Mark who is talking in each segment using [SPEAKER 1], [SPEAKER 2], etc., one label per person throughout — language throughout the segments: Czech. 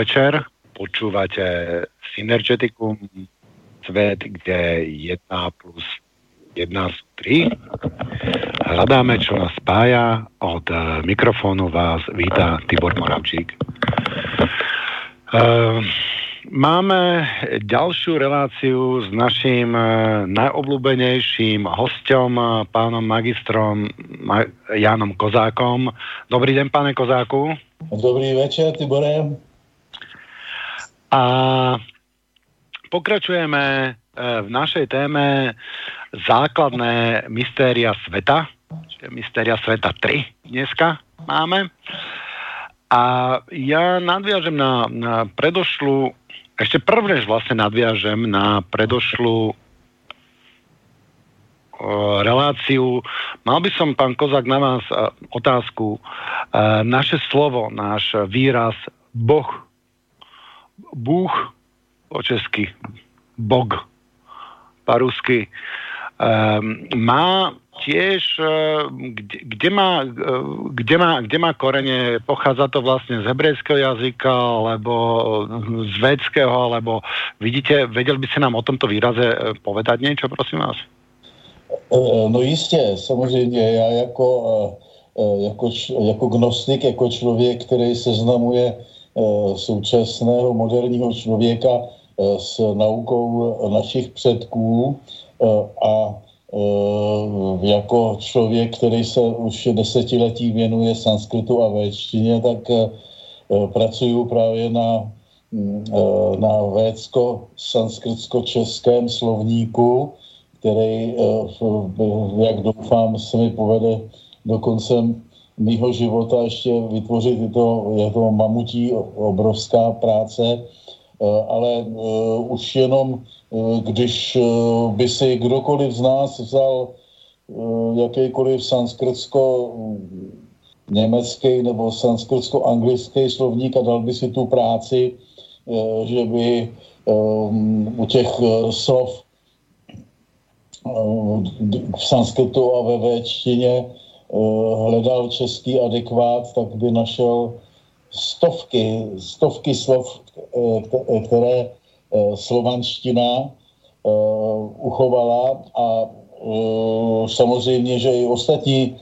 [SPEAKER 1] podvečer. Počúvate Synergeticum, svet, kde 1 plus 1 sú 3. Hľadáme, čo nás spája. Od uh, mikrofónu vás víta Tibor Moravčík. Uh, máme ďalšiu reláciu s naším uh, najobľúbenejším hostom, uh, pánom magistrom Ma- Jánom Kozákom. Dobrý deň, pane Kozáku.
[SPEAKER 2] Dobrý večer, Tibore.
[SPEAKER 1] A pokračujeme v našej téme základné mystéria sveta, mystéria sveta 3 dneska máme. A ja nadviažem na, na predošlu, ešte prvnež vlastne nadviažem na predošlu reláciu. Mal by som, pán Kozak, na vás otázku. Naše slovo, náš výraz Boh, Bůh po česky, Bog, po rusky, má tiež, kde, kde, má, kde, má, kde má korene, pochádza to vlastne z hebrejského jazyka, alebo z védského, alebo vidíte, vedel by ste nám o tomto výraze povedať niečo, prosím vás?
[SPEAKER 2] No jistě, samozřejmě. Já jako, jako, jako gnostik, jako člověk, který seznamuje současného moderního člověka s naukou našich předků a jako člověk, který se už desetiletí věnuje sanskritu a véčtině, tak pracuju právě na, na védsko-sanskritsko-českém slovníku, který, jak doufám, se mi povede do konce mýho života ještě vytvořit. Je to, je to mamutí obrovská práce, ale už jenom když by si kdokoliv z nás vzal jakýkoliv sanskritsko německý nebo sanskritsko-anglický slovník a dal by si tu práci, že by u těch slov v sanskritu a ve véčtině hledal český adekvát, tak by našel stovky, stovky slov, které slovanština uchovala a samozřejmě, že i ostatní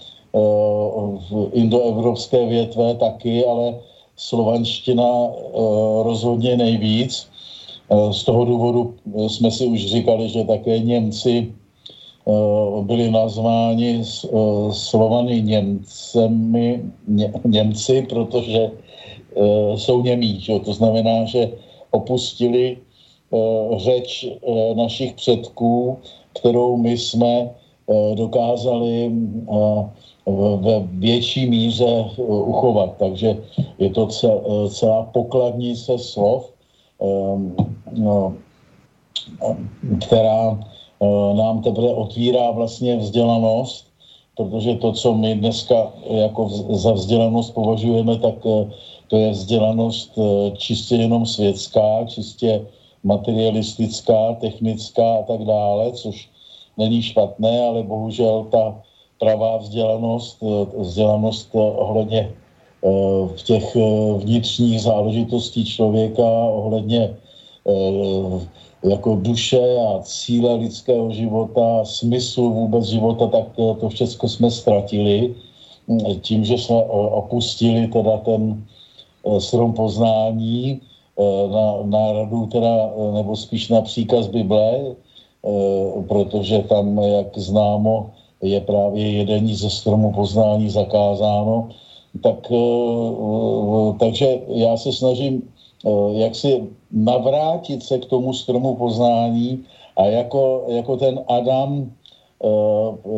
[SPEAKER 2] indoevropské větve taky, ale slovanština rozhodně nejvíc. Z toho důvodu jsme si už říkali, že také Němci byli nazváni Slovany Němcemi, ně, Němci, protože jsou němí. Že? To znamená, že opustili řeč našich předků, kterou my jsme dokázali ve větší míře uchovat. Takže je to celá pokladnice slov, no, která nám teprve otvírá vlastně vzdělanost, protože to, co my dneska jako za vzdělanost považujeme, tak to je vzdělanost čistě jenom světská, čistě materialistická, technická a tak dále, což není špatné, ale bohužel ta pravá vzdělanost, vzdělanost ohledně v těch vnitřních záležitostí člověka, ohledně jako duše a cíle lidského života, smyslu vůbec života, tak to všechno jsme ztratili tím, že jsme opustili teda ten strom poznání na, na radu teda, nebo spíš na příkaz Bible, protože tam, jak známo, je právě jedení ze stromu poznání zakázáno. Tak, takže já se snažím jak si navrátit se k tomu stromu poznání a jako, jako ten Adam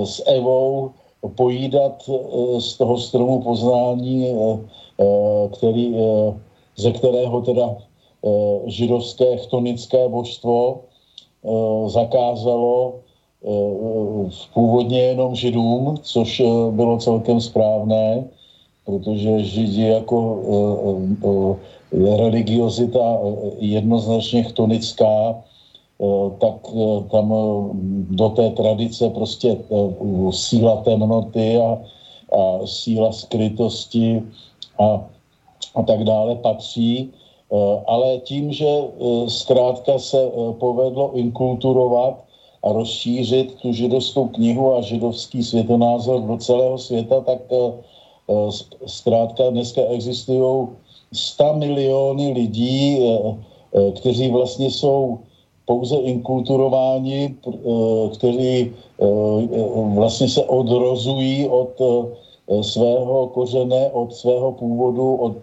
[SPEAKER 2] s Evou pojídat z toho stromu poznání, který, ze kterého teda židovské chtonické božstvo zakázalo původně jenom židům, což bylo celkem správné, protože židi jako religiozita jednoznačně chtonická, tak tam do té tradice prostě síla temnoty a, a síla skrytosti a, a tak dále patří. ale tím, že zkrátka se povedlo inkulturovat a rozšířit tu židovskou knihu a židovský světonázor do celého světa, tak zkrátka dneska existují 100 miliony lidí, kteří vlastně jsou pouze inkulturováni, kteří vlastně se odrozují od svého kořene, od svého původu, od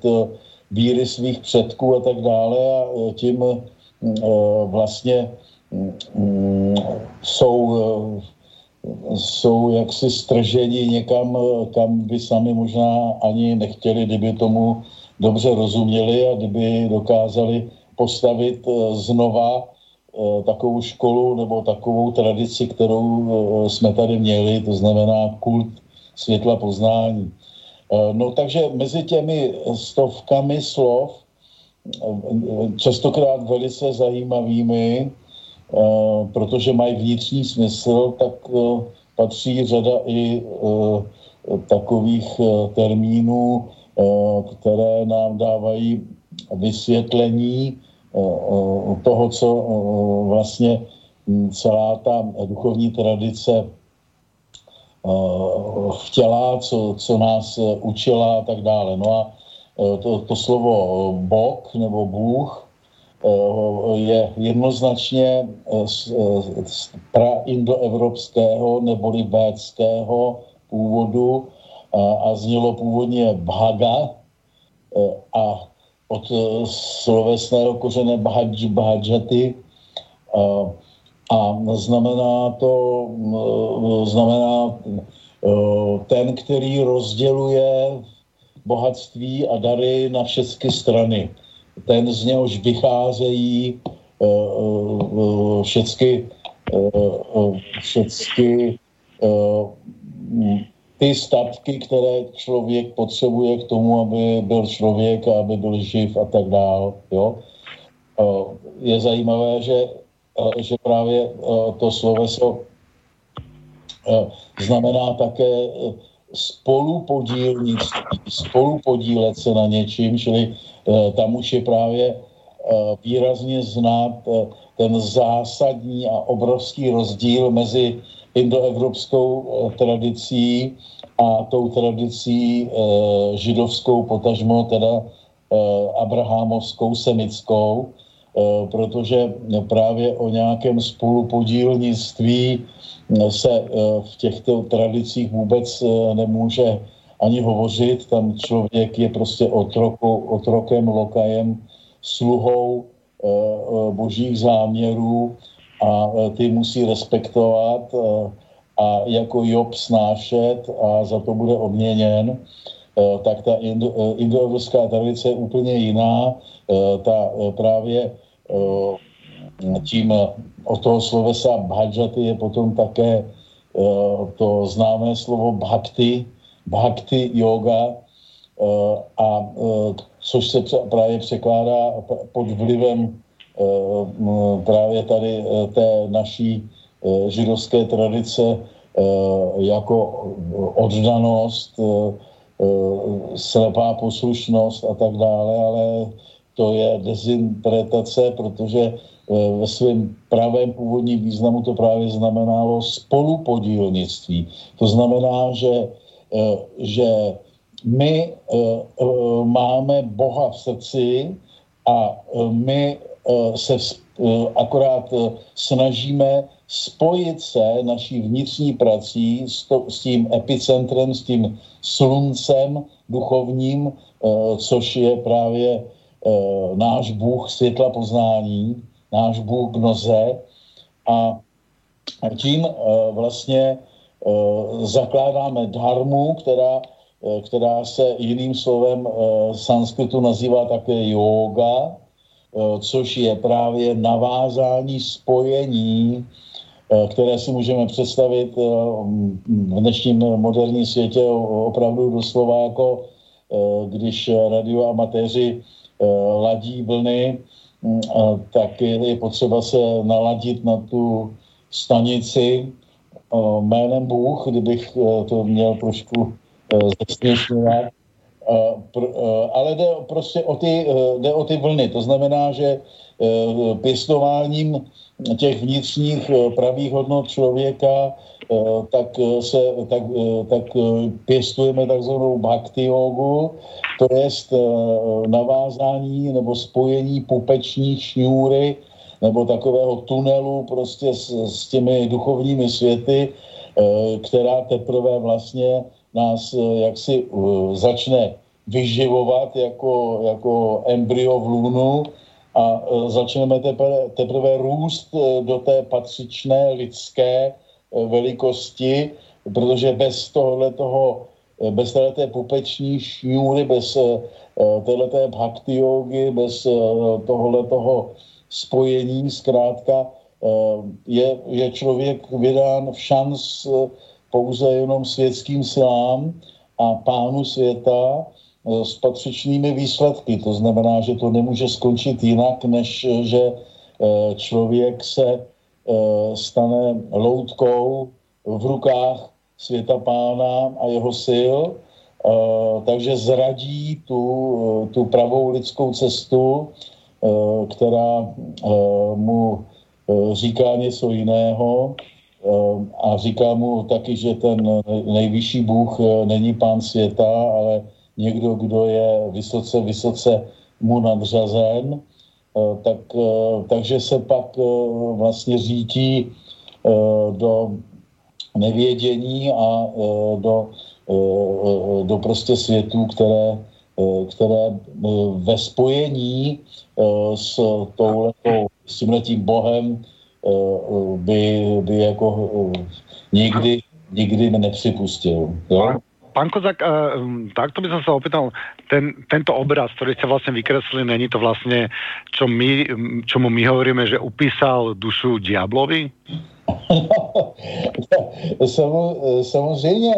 [SPEAKER 2] víry svých předků a tak dále a tím vlastně jsou, jsou jaksi strženi někam, kam by sami možná ani nechtěli, kdyby tomu dobře rozuměli a kdyby dokázali postavit znova takovou školu nebo takovou tradici, kterou jsme tady měli, to znamená kult světla poznání. No takže mezi těmi stovkami slov, častokrát velice zajímavými, protože mají vnitřní smysl, tak patří řada i takových termínů, které nám dávají vysvětlení toho, co vlastně celá ta duchovní tradice chtěla, co, co nás učila a tak dále. No a to, to slovo Bog nebo Bůh je jednoznačně z, z praindoevropského neboli védského původu a, znělo původně Bhaga a od eh, slovesného kořene bahadž, bahadžaty a, a znamená to, znamená ten, který rozděluje bohatství a dary na všechny strany. Ten z něhož vycházejí všechny, všechny ty statky, které člověk potřebuje k tomu, aby byl člověk a aby byl živ a tak dál. Jo? Je zajímavé, že, že právě to sloveso znamená také spolupodílnictví, spolupodílet se na něčím, čili tam už je právě výrazně znát ten zásadní a obrovský rozdíl mezi indoevropskou eh, tradicí a tou tradicí eh, židovskou, potažmo teda eh, abrahamovskou, semickou, protože právě o nějakém spolupodílnictví se v těchto tradicích vůbec nemůže ani hovořit. Tam člověk je prostě otroku, otrokem, lokajem, sluhou božích záměrů a e, ty musí respektovat e, a jako Job snášet a za to bude odměněn, e, tak ta indoevropská tradice je úplně jiná. Ta právě tím od toho slovesa bhajati je potom také to známé slovo bhakti, bhakti yoga, a což se právě překládá pod vlivem právě tady eh, té naší eh, židovské tradice jako oddanost, slepá poslušnost a tak dále, ale to je dezinterpretace, protože ve svém pravém původním významu to právě znamenalo spolupodílnictví. To znamená, že, že my máme Boha v srdci a my Eh, se eh, akorát eh, snažíme spojit se naší vnitřní prací s, to, s tím epicentrem, s tím sluncem duchovním, což je právě náš Bůh světla poznání, náš Bůh gnoze. A tím vlastně zakládáme dharmu, která, která se jiným slovem sanskritu nazývá také yoga, Eh, což je právě navázání spojení, eh, které si můžeme představit eh, v dnešním moderním světě opravdu doslova jako když radioamatéři ladí vlny, mm, tak je potřeba se naladit na tu stanici. Jménem Bůh, kdybych to měl trošku zesměšňovat, ale jde prostě o ty, jde o ty vlny. To znamená, že pěstováním těch vnitřních pravých hodnot člověka tak, se, tak, tak pěstujeme takzvanou bhakti jogu, to je navázání nebo spojení pupeční šňůry nebo takového tunelu prostě s, s těmi duchovními světy, která teprve vlastně nás jaksi začne vyživovat jako, jako embryo v lůnu a začneme teprve, teprve růst do té patřičné lidské velikosti, protože bez tohohle toho, bez téhleté pupeční šňůry, bez téhleté bhakti yogi, bez tohohle toho spojení, zkrátka je, je člověk vydán v šanc pouze jenom světským silám a pánu světa s patřičnými výsledky. To znamená, že to nemůže skončit jinak, než že člověk se stane loutkou v rukách světa pána a jeho sil, takže zradí tu, tu pravou lidskou cestu, která mu říká něco jiného a říká mu taky, že ten nejvyšší Bůh není pán světa, ale někdo, kdo je vysoce, vysoce mu nadřazen, tak, takže se pak vlastně řítí do nevědění a do, do prostě světů, které, které ve spojení s touhletou, s tímhletím Bohem by, by jako nikdy, nikdy nepřipustil. Jo?
[SPEAKER 1] Pán Kozak, uh, takto by som sa opýtal, ten, tento obraz, ktorý ste vlastne vykreslili, není to vlastne, čo my, čomu my hovoríme, že upísal dušu diablovi?
[SPEAKER 2] samozřejmě,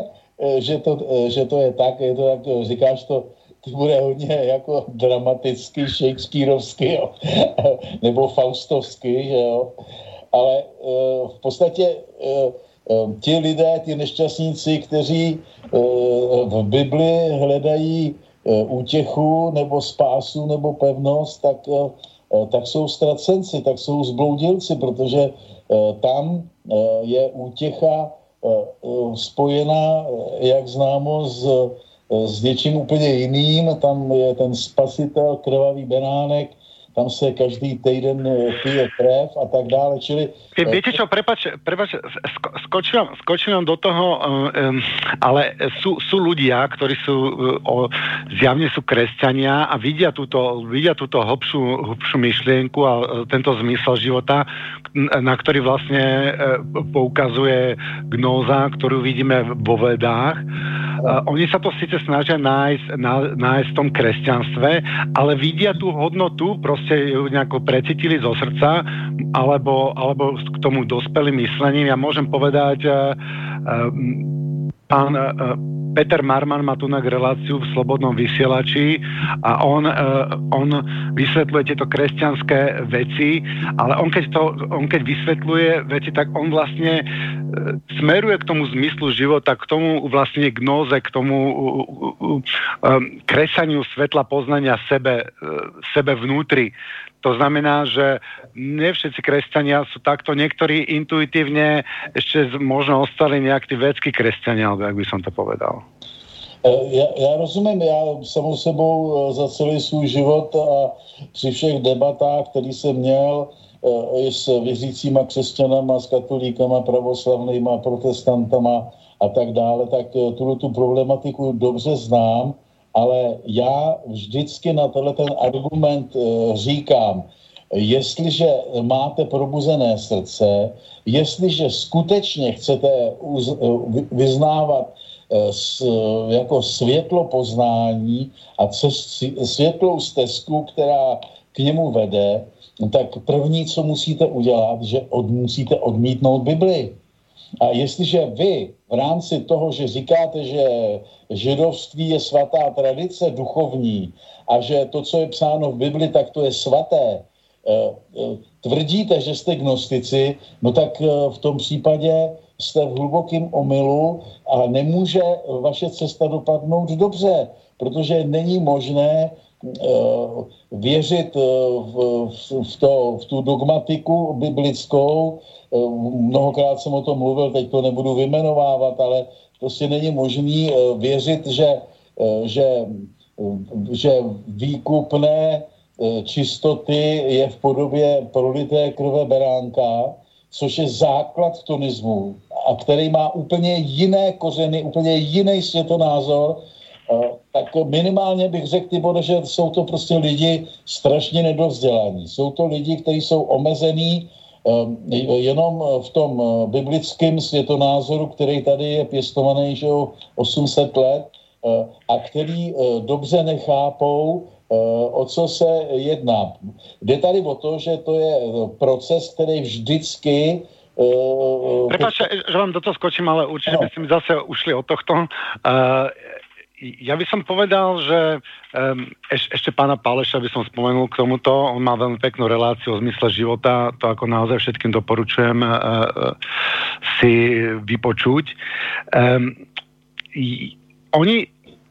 [SPEAKER 2] že to, že to je tak, je to tak, říkáš to, to bude hodně jako dramaticky, shakespearovsky, jo? nebo faustovsky, že jo. Ale uh, v podstatě uh, ti lidé, ti nešťastníci, kteří v Bibli hledají útěchu nebo spásu nebo pevnost, tak, tak jsou ztracenci, tak jsou zbloudilci, protože tam je útěcha spojená, jak známo, s, s něčím úplně jiným. Tam je ten spasitel, krvavý benánek, tam se každý týden eh, pije krev a tak dále, čili...
[SPEAKER 1] Viete čo, prepač, prepač skočím, skočím do toho, um, ale sú, sú ľudia, ktorí sú, o, zjavne sú kresťania a vidia túto, vidia túto hlbšiu, hlbšiu myšlienku a tento zmysel života, na ktorý vlastne poukazuje gnóza, ktorú vidíme vo vedách. Uh, oni sa to síce snažia nájsť, ná, nájsť v tom kresťanstve, ale vidia tú hodnotu proste ste ju nejako precítili zo srdca, alebo, alebo k tomu dospelým myslením. Ja môžem povedať, uh, uh, pán uh, Peter Marman má tu na reláciu v Slobodnom vysielači a on, uh, on vysvetľuje tieto kresťanské veci, ale on keď, to, on keď vysvetľuje veci, tak on vlastne uh, smeruje k tomu zmyslu života, k tomu vlastne gnóze, k tomu uh, kresaniu svetla poznania sebe, sebe vnútri. To znamená, že nie všetci kresťania sú takto, niektorí intuitívne ešte možno ostali nejak tí vedsky kresťania, alebo jak by som to povedal.
[SPEAKER 2] E, já, já rozumím, já samou sebou e, za celý svůj život a při všech debatách, který jsem měl e, i s věřícíma křesťanama, s katolíkama, pravoslavnýma, protestantama a tak dále, tak tuto tu problematiku dobře znám ale já vždycky na tenhle ten argument eh, říkám, jestliže máte probuzené srdce, jestliže skutečně chcete eh, vyznávat eh, jako světlo poznání a cest, světlou stezku, která k němu vede, tak první, co musíte udělat, že od, musíte odmítnout Bibli. A jestliže vy v rámci toho, že říkáte, že židovství je svatá tradice duchovní a že to, co je psáno v Bibli, tak to je svaté, eh, eh, tvrdíte, že jste gnostici, no tak eh, v tom případě jste v hlubokém omylu a nemůže vaše cesta dopadnout dobře, protože není možné věřit v, v, to, v tu dogmatiku biblickou. Mnohokrát jsem o tom mluvil, teď to nebudu vymenovávat, ale prostě není možný věřit, že, že, že výkupné čistoty je v podobě prolité krve beránka, což je základ tonismu a který má úplně jiné kořeny, úplně jiný světonázor, eh, tak minimálně bych řekl, Tibor, že jsou to prostě lidi strašně nedovzdělaní. Jsou to lidi, kteří jsou omezení eh, jenom v tom eh, biblickém světonázoru, který tady je pěstovaný že 800 let a který dobře nechápou, o co se jedná. Jde tady o to, že to je proces, který vždycky
[SPEAKER 1] Prepačte, že vám do toho skočím, ale určite no. by ste mi zase ušli od tohto. Uh, ja by som povedal, že um, eš, ešte pána Páleša by som spomenul k tomuto. On má veľmi peknú reláciu o zmysle života. To ako naozaj všetkým doporučujem uh, si vypočuť. Um, oni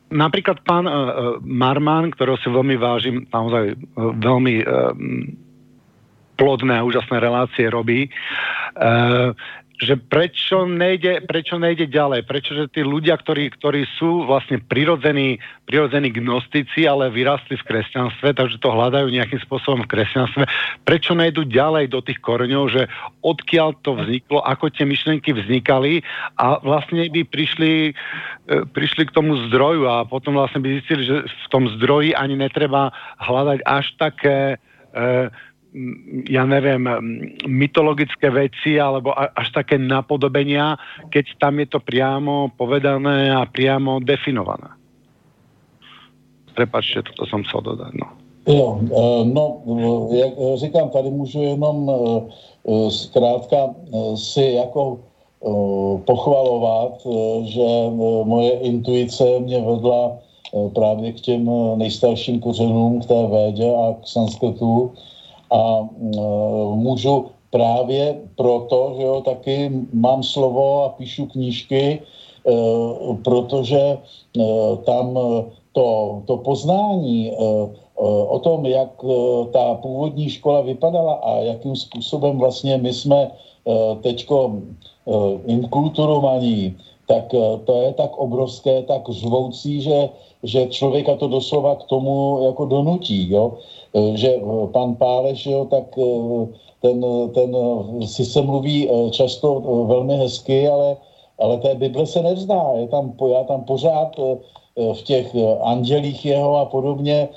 [SPEAKER 1] napríklad pán uh, Marman, ktorého si veľmi vážim, naozaj uh, veľmi um, plodné a úžasné relácie robí, uh, že prečo nejde, prečo nejde ďalej, prečo že tí ľudia, ktorí, ktorí sú vlastne prirodzení, prirodzení gnostici, ale vyrastli v kresťanstve, takže to hľadajú nejakým spôsobom v kresťanstve, prečo nejdu ďalej do tých koreňov, že odkiaľ to vzniklo, ako tie myšlenky vznikali a vlastne by prišli, e, prišli k tomu zdroju a potom vlastne by zistili, že v tom zdroji ani netreba hľadať až také e, ja neviem, mytologické veci alebo až také napodobenia, keď tam je to priamo povedané a priamo definované. Prepačte, toto som chcel dodať. No.
[SPEAKER 2] Jo, e, no, jak říkám, tady můžu jenom e, e, zkrátka si jako pochvalovat, že moje intuice mě vedla právě k těm nejstarším kořenům, k té védě a k sanskritu, a uh, můžu právě proto, že jo, taky mám slovo a píšu knížky, uh, protože uh, tam to, to poznání o tom, jak ta původní škola vypadala a jakým způsobem vlastně my jsme teďko inkulturovaní, tak to je tak obrovské, tak žvoucí, že, že člověka to doslova k tomu jako donutí. Jo? Eh, že eh, pan Páleš, jo, tak eh, ten, ten si se mluví často velmi hezky, ale, ale té Bible se nevzná. Je tam, já tam pořád v těch andělích jeho a podobně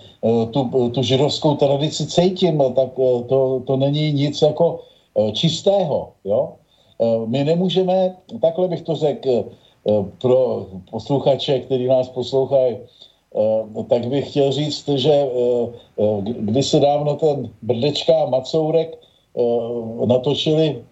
[SPEAKER 2] tu, tu židovskou tradici cítím, tak to, to není nic jako čistého. Jo? My nemůžeme, takhle bych to řekl, pro posluchače, který nás poslouchají, tak bych chtěl říct, že eh, eh, kdysi dávno ten Brdečka a Macourek natočili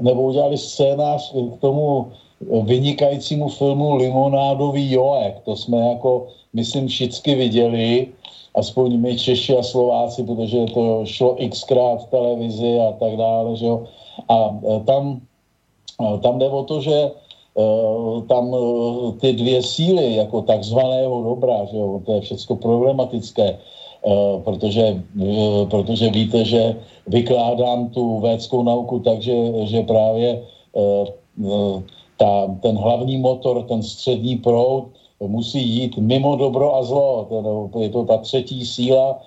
[SPEAKER 2] nebo udělali scénář k tomu vynikajícímu filmu Limonádový Joek. To jsme jako, myslím, všichni viděli, aspoň my Češi a Slováci, protože to šlo xkrát v televizi a tak dále. Že jo? A tam, tam jde o to, že Eh, tam eh, ty dvě síly, jako takzvaného dobra, že jo, to je všechno problematické, eh, protože, protože víte, že vykládám tu védskou nauku takže že právě ta, ten hlavní motor, ten střední proud musí jít mimo dobro a zlo. Je to ta třetí síla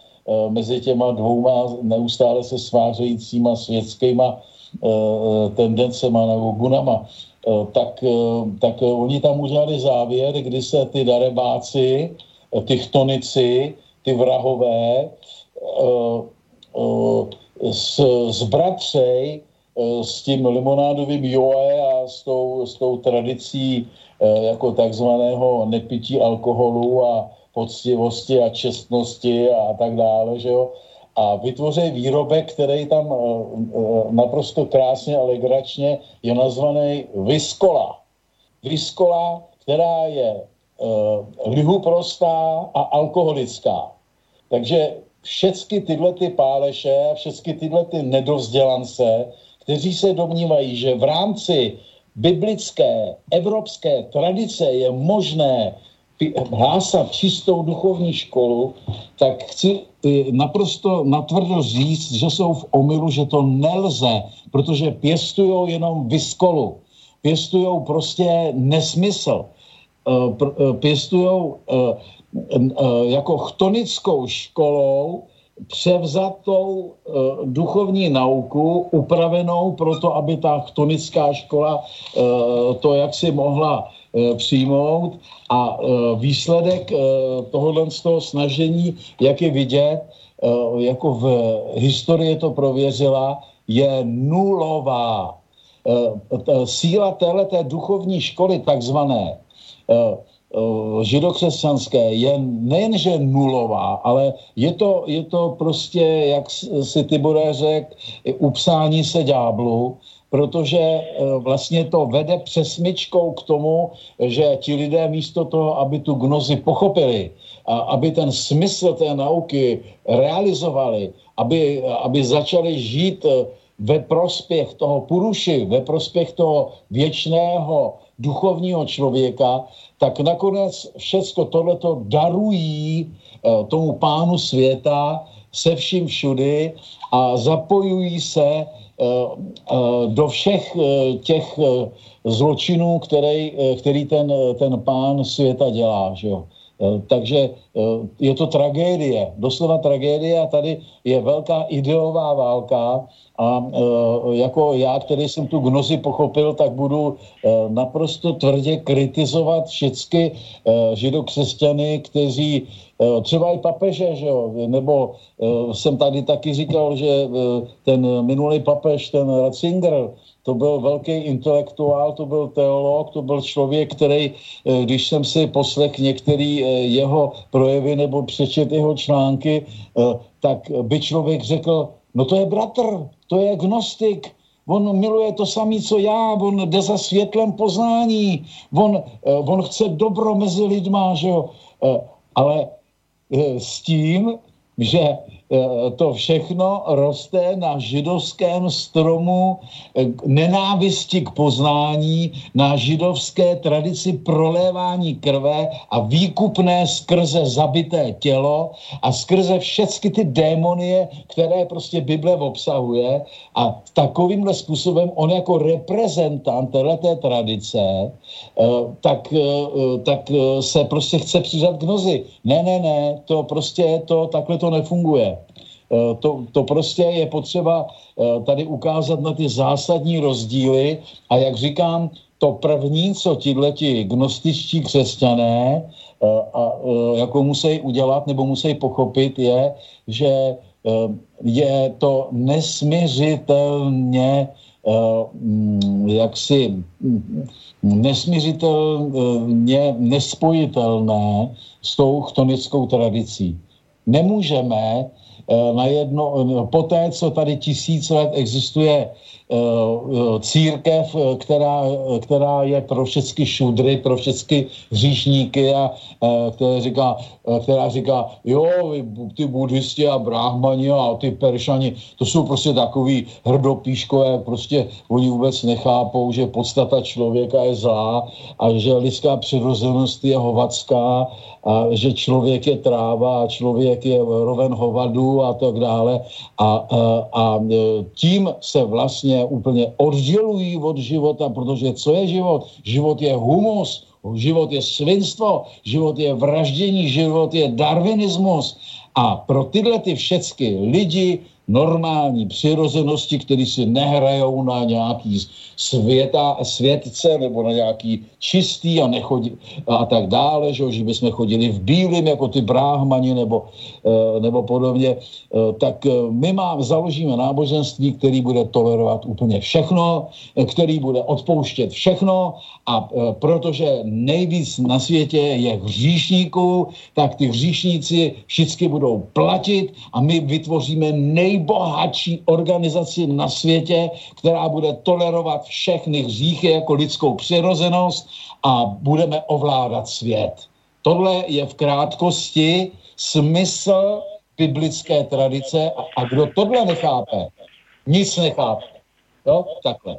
[SPEAKER 2] mezi těma dvouma neustále se svářejícíma světskýma tendencema nebo gunama. Eh, tak, eh, tak eh, oni tam udělali závěr, kdy se ty darebáci, ty chtonici, ty vrahové s bratřej, s tím limonádovým joe a s tou, s tou tradicí jako takzvaného nepití alkoholu a poctivosti a čestnosti a tak dále, že jo, a vytvoří výrobek, který tam uh, uh, naprosto krásně a legračně je nazvaný Viskola. Viskola, která je uh, lihuprostá a alkoholická. Takže všechny tyhle ty páleše, všechny tyhle ty nedovzdělance, kteří se domnívají, že v rámci biblické, evropské tradice je možné hlásat čistou duchovní školu, tak chci naprosto natvrdo říct, že jsou v omylu, že to nelze, protože pěstují jenom vyskolu. Pěstují prostě nesmysl. Pěstují jako chtonickou školou převzatou e, duchovní nauku, upravenou proto, aby ta chtonická škola e, to jaksi mohla e, přijmout a e, výsledek e, tohohle z toho snažení, jak je vidět, jako v historii to prověřila, je nulová. Síla téhleté duchovní školy takzvané Eh, židokřesťanské je nejenže nulová, ale je to, je to prostě, jak si Tibore řekl, upsání se ďáblu, protože eh, vlastně to vede přesmičkou k tomu, že ti lidé místo toho, aby tu gnozi pochopili, a aby ten smysl té nauky realizovali, aby, aby začali žít eh, ve prospěch toho puruši, ve prospěch toho věčného duchovního člověka, tak nakonec všecko tohleto darují eh, tomu pánu světa se vším všudy a zapojují se do všech těch zločinů, který, který ten, ten pán světa dělá. Že jo? Takže je to tragédie, doslova tragédie a tady je velká ideová válka a e, jako já, který jsem tu gnozi pochopil, tak budu e, naprosto tvrdě kritizovat všechny židokřesťany, kteří třeba i papeže, že jo? nebo jsem tady taky říkal, že ten minulý papež, ten Ratzinger, to byl velký intelektuál, to byl teolog, to byl člověk, který, když jsem si poslech některý jeho projevy nebo přečet jeho články, e, tak by člověk řekl, no to je bratr, to je gnostik, on miluje to samé, co já, on jde za světlem poznání, on, eh, on chce dobro mezi lidma, že jo? Eh, ale eh, s tím, že Eh, to všechno roste na židovském stromu eh, nenávisti k poznání, na židovské tradici prolévání krve a výkupné skrze zabité tělo a skrze všechny ty démonie, které prostě Bible obsahuje. A takovýmhle způsobem on jako reprezentant této tradice eh, tak, tak se prostě chce přidat k nozi. Ne, ne, ne, to prostě to, takhle to nefunguje. Eh, to, to prostě je potřeba eh, tady ukázat na ty zásadní rozdíly a jak říkám, to první, co tihleti gnostičtí křesťané eh, a, jako musí udělat nebo musí pochopit, je, že je to nesměřitelně mm, jaksi mm, nesměřitelně nespojitelné s tou chtonickou tradicí. Nemůžeme Eh, na jedno, eh, poté, co tady tisíc let existuje Eh, eh, církev, eh, která, která je pro všechny šudry, pro všechny hříšníky a která říká, která říká, jo, ty buddhisti a brahmani a ty peršani, to jsou prostě takový hrdopíškové, prostě oni vůbec nechápou, že podstata člověka je zlá a že lidská přirozenost je hovacká a že člověk je tráva a člověk je roven hovadu a tak dále. A, a, a tím se vlastně úplně oddělují od života, protože co je život? Život je humus, život je svinstvo, život je vraždění, život je darwinismus. A pro tyhle ty všechny lidi normální přirozenosti, které si nehrajou na nějaký světa, světce nebo na nějaký čistý a, nechodí, a tak dále, že, že bychom chodili v bílém jako ty bráhmani nebo, eh, nebo podobně, eh, tak eh, my mám, založíme náboženství, který bude tolerovat úplně všechno, který bude odpouštět všechno a protože nejvíc na světě je hříšníků, tak ty hříšníci všichni budou platit a my vytvoříme nejbohatší organizaci na světě, která bude tolerovat všechny hříchy jako lidskou přirozenost a budeme ovládat svět. Tohle je v krátkosti smysl biblické tradice a, a kdo tohle nechápe, nic nechápe. Jo, takhle.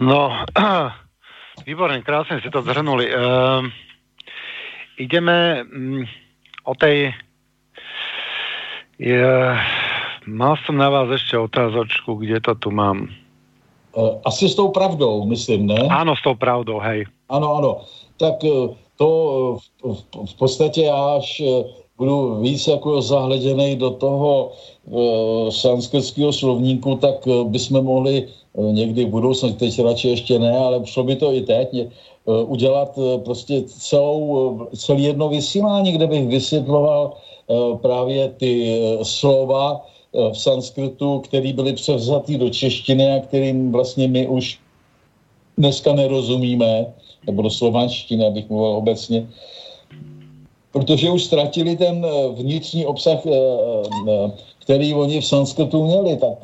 [SPEAKER 1] No, výborně, krásně si to zhrnuli. Ehm, ideme mm, o tej... Je, mal som na vás ešte otázočku, kde to tu mám.
[SPEAKER 2] E, asi s tou pravdou, myslím, ne?
[SPEAKER 1] Áno, s tou pravdou, hej.
[SPEAKER 2] Ano, ano. Tak e, to v, v, v podstatě až budu víc jako zahleděný do toho e, sanskrtského slovníku, tak e, bychom mohli e, někdy v budoucnu, teď radši ještě ne, ale šlo by to i teď, e, udělat e, prostě celou, e, celý jedno vysílání, kde bych vysvětloval e, právě ty e, slova e, v sanskritu, které byly převzatý do češtiny a kterým vlastně my už dneska nerozumíme, nebo do slovanštiny, abych mluvil obecně, protože už ztratili ten eh, vnitřní obsah, eh, eh, který oni v sanskrtu měli, tak,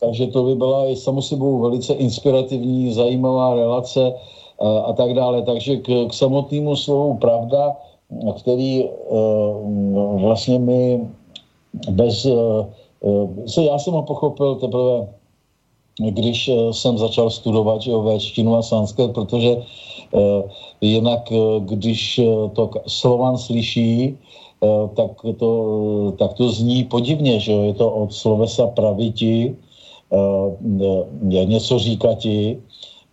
[SPEAKER 2] takže to by byla i samo sebou velice inspirativní, zajímavá relace a, a tak dále. Takže k, k samotnému slovu pravda, který vlastně my bez... Se já jsem ho pochopil teprve, když jsem začal studovat véčtinu a sanskrt, protože Eh, jinak, eh, když eh, to Slovan slyší, tak to, tak to zní podivně, že je to od slovesa praviti, je něco říkati,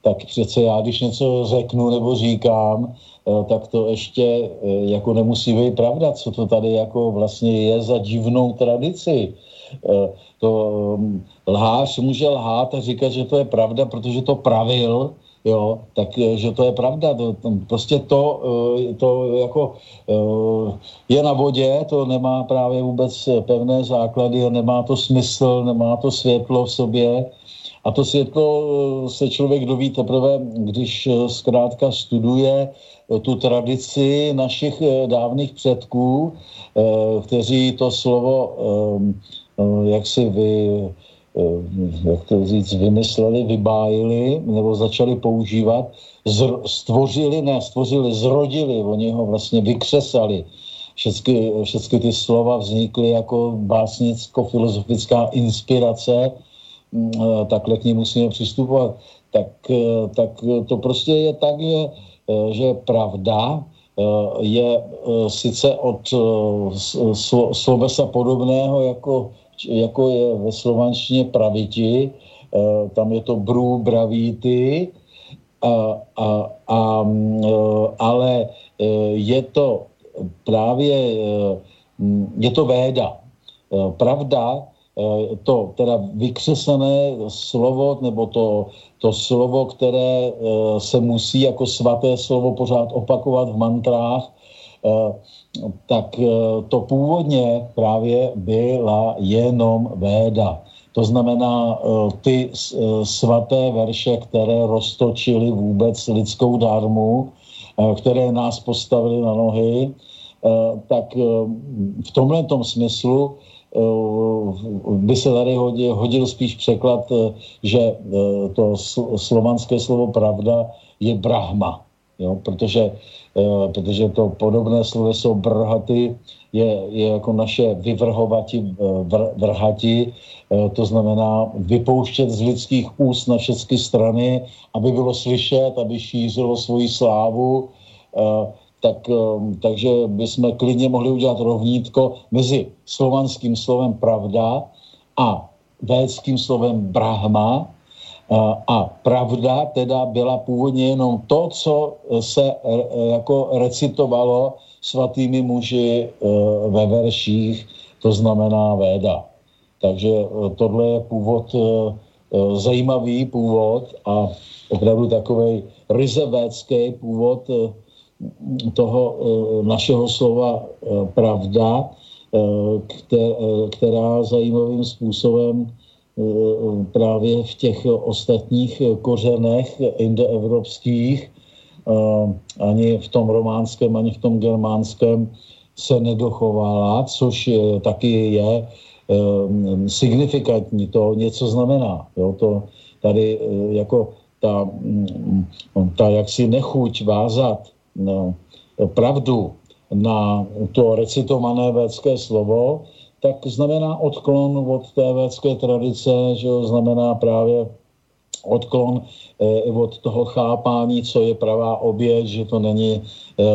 [SPEAKER 2] tak přece já, když něco řeknu nebo říkám, tak to ještě jako nemusí být pravda, co to tady jako vlastně je za divnou tradici. To lhář může lhát a říkat, že to je pravda, protože to pravil, jo, tak eh, že to je pravda. To, to, prostě to, eh, to jako eh, je na vodě, to nemá právě vůbec pevné základy nemá to smysl, nemá to světlo v sobě. A to světlo se člověk doví teprve, když zkrátka studuje tu tradici našich dávných předků, kteří to slovo jak si vy, Eh, jak to říct, vymysleli, vybájili nebo začali používat, zr- stvořili, ne, stvořili, zrodili, oni ho vlastně vykřesali. Všechny, všechny ty slova vznikly jako básnicko-filozofická inspirace, eh, takhle k ní musíme přistupovat. Tak, eh, tak to prostě je tak, že, že pravda je sice od slovesa podobného jako jako je ve slovanštině praviti, eh, tam je to brů, bravíty, a, a, a, eh, ale eh, je to právě, je to véda. Pravda, to teda vykřesené slovo, nebo to, to slovo, které se musí jako svaté slovo pořád opakovat v mantrách, tak eh, to původně právě byla jenom véda. To znamená eh, ty eh, svaté verše, které roztočily vůbec lidskou darmu, které nás postavily na nohy, tak v tomhle smyslu by se tady hodil, hodil spíš překlad, že to slovanské slovo pravda je Brahma. Jo, protože Eh, protože to podobné sloveso brhaty je, je jako naše vyvrhovati, eh, vr, vrhati, eh, to znamená vypouštět z lidských úst na všechny strany, aby bylo slyšet, aby šířilo svoji slávu, tak, takže bychom klidně mohli udělat rovnítko mezi slovanským slovem pravda a védským slovem brahma, a pravda teda byla původně jenom to, co se e, jako recitovalo svatými muži e, ve verších, to znamená véda. Takže e, tohle je původ, zajímavý původ a opravdu takový ryze původ toho našeho slova pravda, která zajímavým způsobem Eh, právě v těch ostatních kořenech indoevropských, eh, ani v tom románském, ani v tom germánském se nedochovala, což taky je eh, signifikantní, to něco znamená. Jo? To tady jako ta, mm, ta jaksi nechuť vázat pravdu na to recitované védské slovo, tak znamená odklon od té védské tradice, že jo, znamená právě odklon od toho chápání, co je pravá oběť, že to není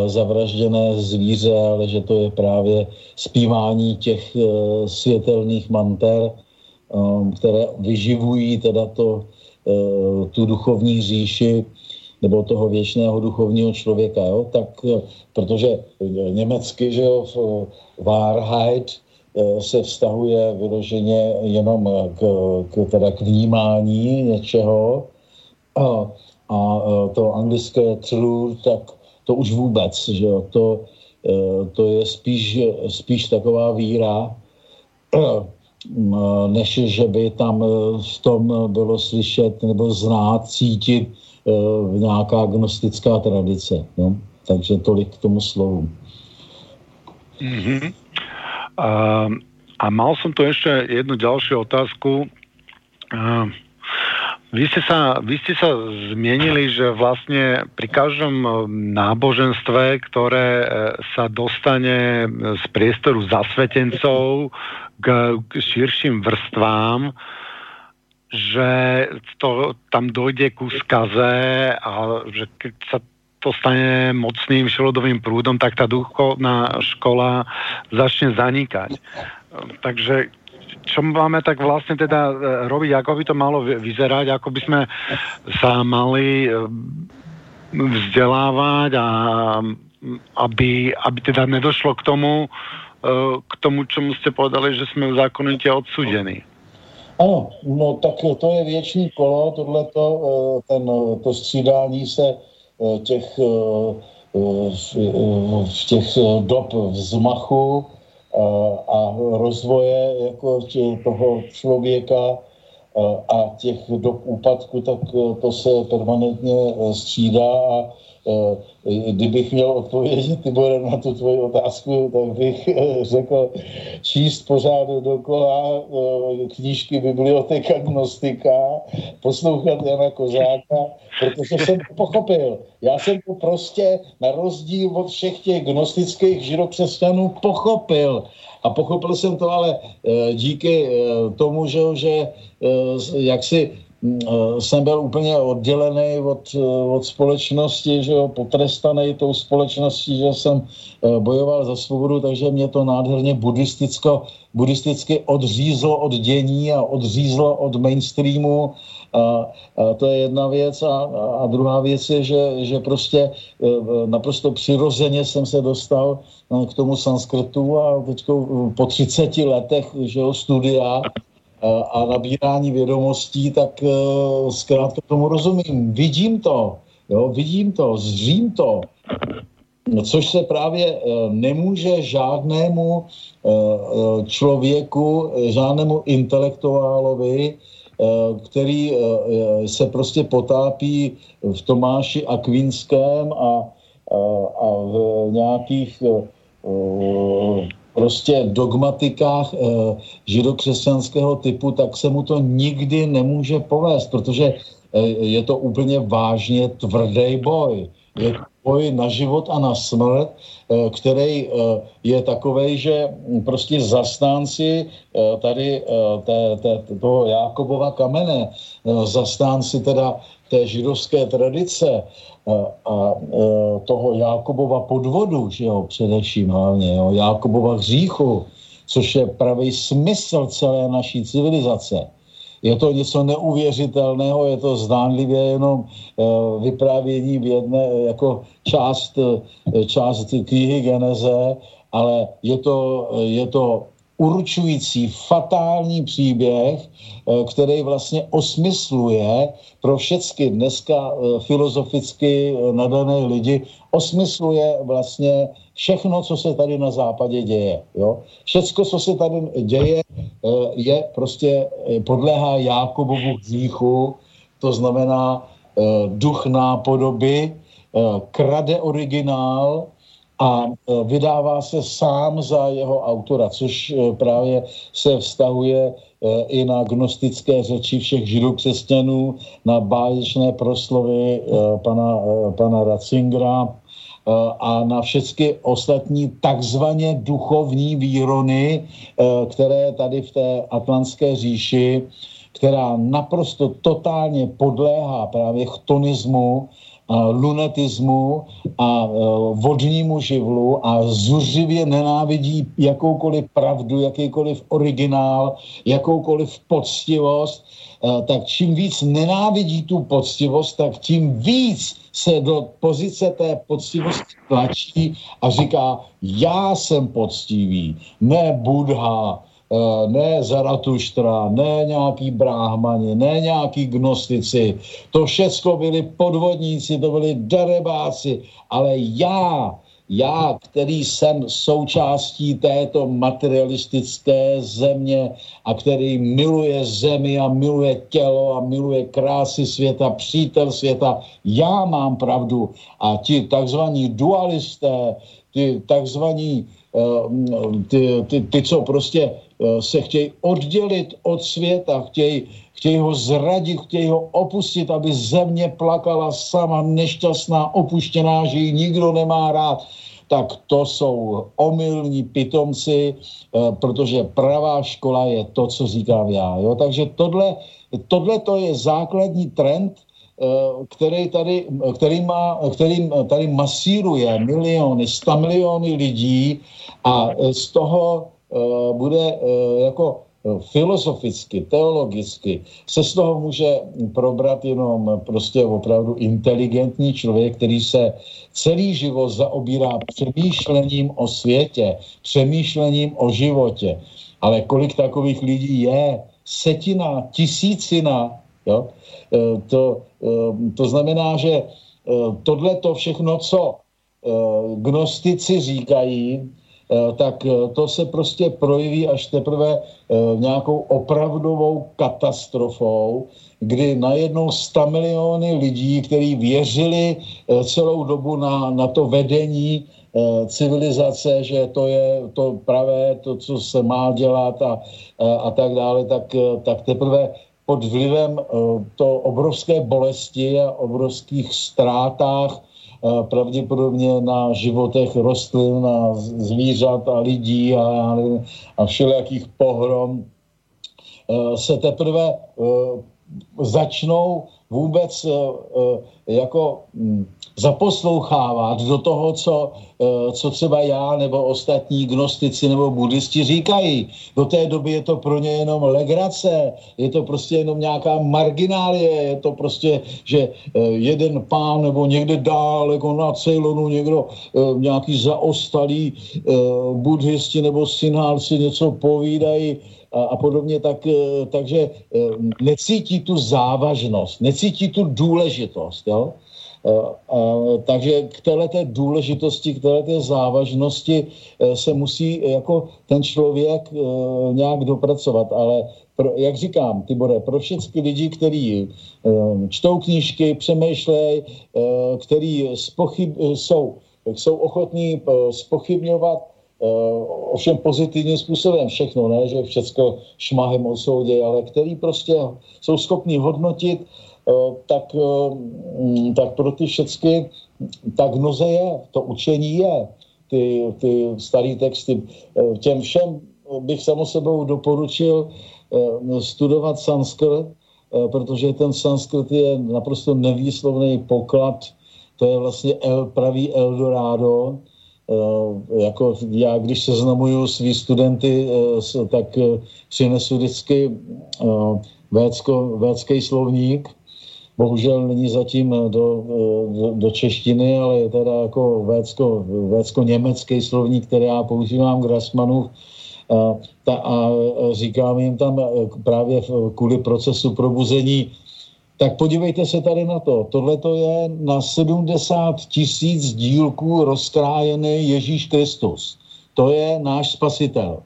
[SPEAKER 2] zavražděné zvíře, ale že to je právě zpívání těch světelných manter, které vyživují teda to, tu duchovní říši nebo toho věčného duchovního člověka, jo? tak protože německy, že jo, Wahrheit se vztahuje vyloženě jenom k, k, teda k vnímání něčeho a, a to anglické true, tak to už vůbec, že jo, to, to je spíš, spíš taková víra, než že by tam v tom bylo slyšet nebo znát, cítit nějaká gnostická tradice. No? Takže tolik k tomu slovu.
[SPEAKER 1] Mm-hmm. A, a mal som tu ešte jednu ďalšiu otázku. A, vy ste, sa, vy ste sa zmienili, že vlastne pri každom náboženstve, ktoré sa dostane z priestoru zasvetencov k, k širším vrstvám, že to, tam dojde ku skaze a že keď sa to stane mocným šelodovým prúdom, tak tá duchovná škola začne zanikať. Takže čo máme tak vlastne teda e, robiť, ako by to malo vyzerať, ako by sme sa mali e, vzdelávať a aby, aby teda nedošlo k tomu, e, k tomu, čomu ste povedali, že sme zákonite odsudení.
[SPEAKER 2] Ano, no tak to je věčný kolo, tohleto, ten, to střídání se Eh, těch, eh, eh, v těch dob vzmachu a rozvoje jako toho člověka a těch dob úpadku, tak to se permanentně střídá a kdybych měl odpovědět, Tibore, na tu tvoji otázku, tak bych řekl číst pořád dokola knížky Biblioteka Gnostika, poslouchat Jana Kozáka, protože jsem to pochopil. Já jsem to prostě na rozdíl od všech těch gnostických židokřesťanů pochopil. A pochopil jsem to ale díky tomu, že, že jak si jsem byl úplně oddělený od, od společnosti, že jo, potrestaný tou společností, že jsem bojoval za svobodu, takže mě to nádherně buddhisticko, buddhisticky odřízlo od dění a odřízlo od mainstreamu a, a to je jedna věc. A, a druhá věc je, že, že prostě naprosto přirozeně jsem se dostal k tomu sanskrtu a teď po 30 letech že jo, studia a nabírání vědomostí, tak zkrátka tomu rozumím. Vidím to, jo, vidím to, zřím to. No, což se právě nemůže žádnému člověku, žádnému intelektuálovi Eh, který eh, eh, se prostě potápí v Tomáši Akvinském a, a v nějakých prostě dogmatikách židokřesťanského typu, tak se mu to nikdy nemůže povést, protože je to úplně vážně tvrdý boj. Je to boj na život a na smrt, eh, který eh, je takový, že prostě zastánci eh, tady té, té, toho Jákobova kamene, zastánci teda té židovské tradice a toho Jákobova podvodu, že jo, především hlavně, jo, Jákobova hříchu, což je pravý smysl celé naší civilizace. Je to něco neuvěřitelného, je to zdánlivě jenom eh, vyprávění v jedné jako část, eh, část knihy Geneze, ale je to, je to určující fatální příběh, eh, který vlastně osmysluje pro všechny dneska filozoficky nadané lidi, osmysluje vlastně všechno, co se tady na západě děje. Jo? Všecko, co se tady děje, eh, je prostě, eh, podléhá Jákobovu hříchu, to znamená eh, duch nápodoby, krade originál a vydává se sám za jeho autora, což právě se vztahuje i na gnostické řeči všech židokřesťanů, na báječné proslovy pana, pana Ratzingera, a na všechny ostatní takzvaně duchovní výrony, které tady v té atlantské říši která naprosto totálně podléhá právě chtonismu, lunetismu a vodnímu živlu a zuřivě nenávidí jakoukoliv pravdu, jakýkoliv originál, jakoukoliv poctivost, tak čím víc nenávidí tu poctivost, tak tím víc se do pozice té poctivosti tlačí a říká, já jsem poctivý, ne Budha, ne Zaratuštra, ne nějaký bráhmani, ne nějaký gnostici. To všechno byli podvodníci, to byli darebáci, ale já, já, který jsem součástí této materialistické země a který miluje zemi a miluje tělo a miluje krásy světa, přítel světa, já mám pravdu. A ti takzvaní dualisté, ty takzvaní eh, ty, ty, ty, co prostě Eh, se chtějí oddělit od světa, chtějí, chtějí ho zradit, chtějí ho opustit, aby země plakala sama nešťastná, opuštěná, že ji nikdo nemá rád, tak to jsou omylní pitomci, eh, protože pravá škola je to, co říkám já. Jo? Takže tohle, tohle to je základní trend, eh, který tady, který, má, který tady masíruje miliony, sta miliony lidí a z toho Eh, bude eh, jako eh, filozoficky, teologicky se z toho může probrat jenom prostě opravdu inteligentní člověk, který se celý život zaobírá přemýšlením o světě, přemýšlením o životě. Ale kolik takových lidí je? Setina, tisícina. Jo? To, to znamená, že tohle to všechno, co gnostici říkají, Eh, tak eh, to se prostě projeví až teprve eh, nějakou opravdovou katastrofou, kdy najednou 100 miliony lidí, kteří věřili celou dobu na, na to vedení civilizace, že to je to pravé, to, co se má dělat a, a, a tak dále, tak, tak teprve pod vlivem to obrovské bolesti a obrovských ztrátách pravděpodobně na životech rostlin a zvířat a lidí a, a všelijakých pohrom e, se teprve e, začnou vůbec jako mm, zaposlouchávat do toho, co, eh, co třeba já nebo ostatní gnostici nebo buddhisti říkají. Do té doby je to pro ně jenom legrace, je to prostě jenom nějaká marginálie, je to prostě, že eh, jeden pán nebo někde dál, jako na Ceylonu někdo, eh, nějaký zaostalý buddhisti nebo synálci něco povídají, a, a podobně, tak, takže necítí tu závažnost, necítí tu důležitost. Jo? Takže k této důležitosti, k této závažnosti e, se musí jako ten člověk nějak dopracovat, ale pro, jak říkám, Tibore, pro všechny lidi, kteří čtou knížky, přemýšlejí, kteří spochyb, jsou, jsou ochotní spochybňovat ovšem pozitivním způsobem všechno, ne, že všechno šmahem osoudě, ale který prostě jsou schopni hodnotit Eh, tak, eh, mm, tak pro ty všechny tak noze je, to učení je, ty, ty staré texty. Eh, těm všem bych samo sebou doporučil studovat sanskrt, protože ten sanskrt je naprosto nevýslovný poklad, to je vlastně el, pravý Eldorado, jako já, když seznamuju svý studenty, tak přinesu vždycky vécko, vécký slovník, bohužel není zatím eh, do, eh, do, do češtiny, ale je teda jako vécko, vécko-německý slovník, který já používám k Rasmanu a, ta, a říkám jim tam eh, právě kvůli procesu probuzení, tak podívejte se tady na to. Tohle to je na 70 tisíc dílků rozkrájený Ježíš Kristus. To je náš spasitel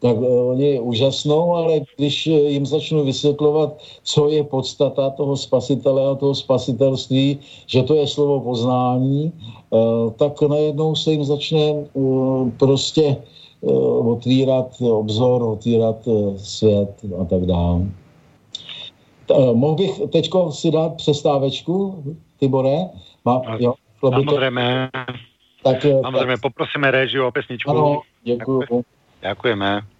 [SPEAKER 2] tak eh, oni úžasnou, ale když eh, jim začnu vysvětlovat, co je podstata toho spasitele a toho spasitelství, že to je slovo poznání, eh, tak najednou se jim začne prostě otvírat obzor, otvírat svět a tak dále. Mohl bych teď si dát přestávečku, Tibore?
[SPEAKER 1] Má, jo, Samozřejmě. Tak, Samozřejmě, tak... poprosíme režiu o pesničku.
[SPEAKER 2] Ano, děkuji.
[SPEAKER 1] Ďakujeme.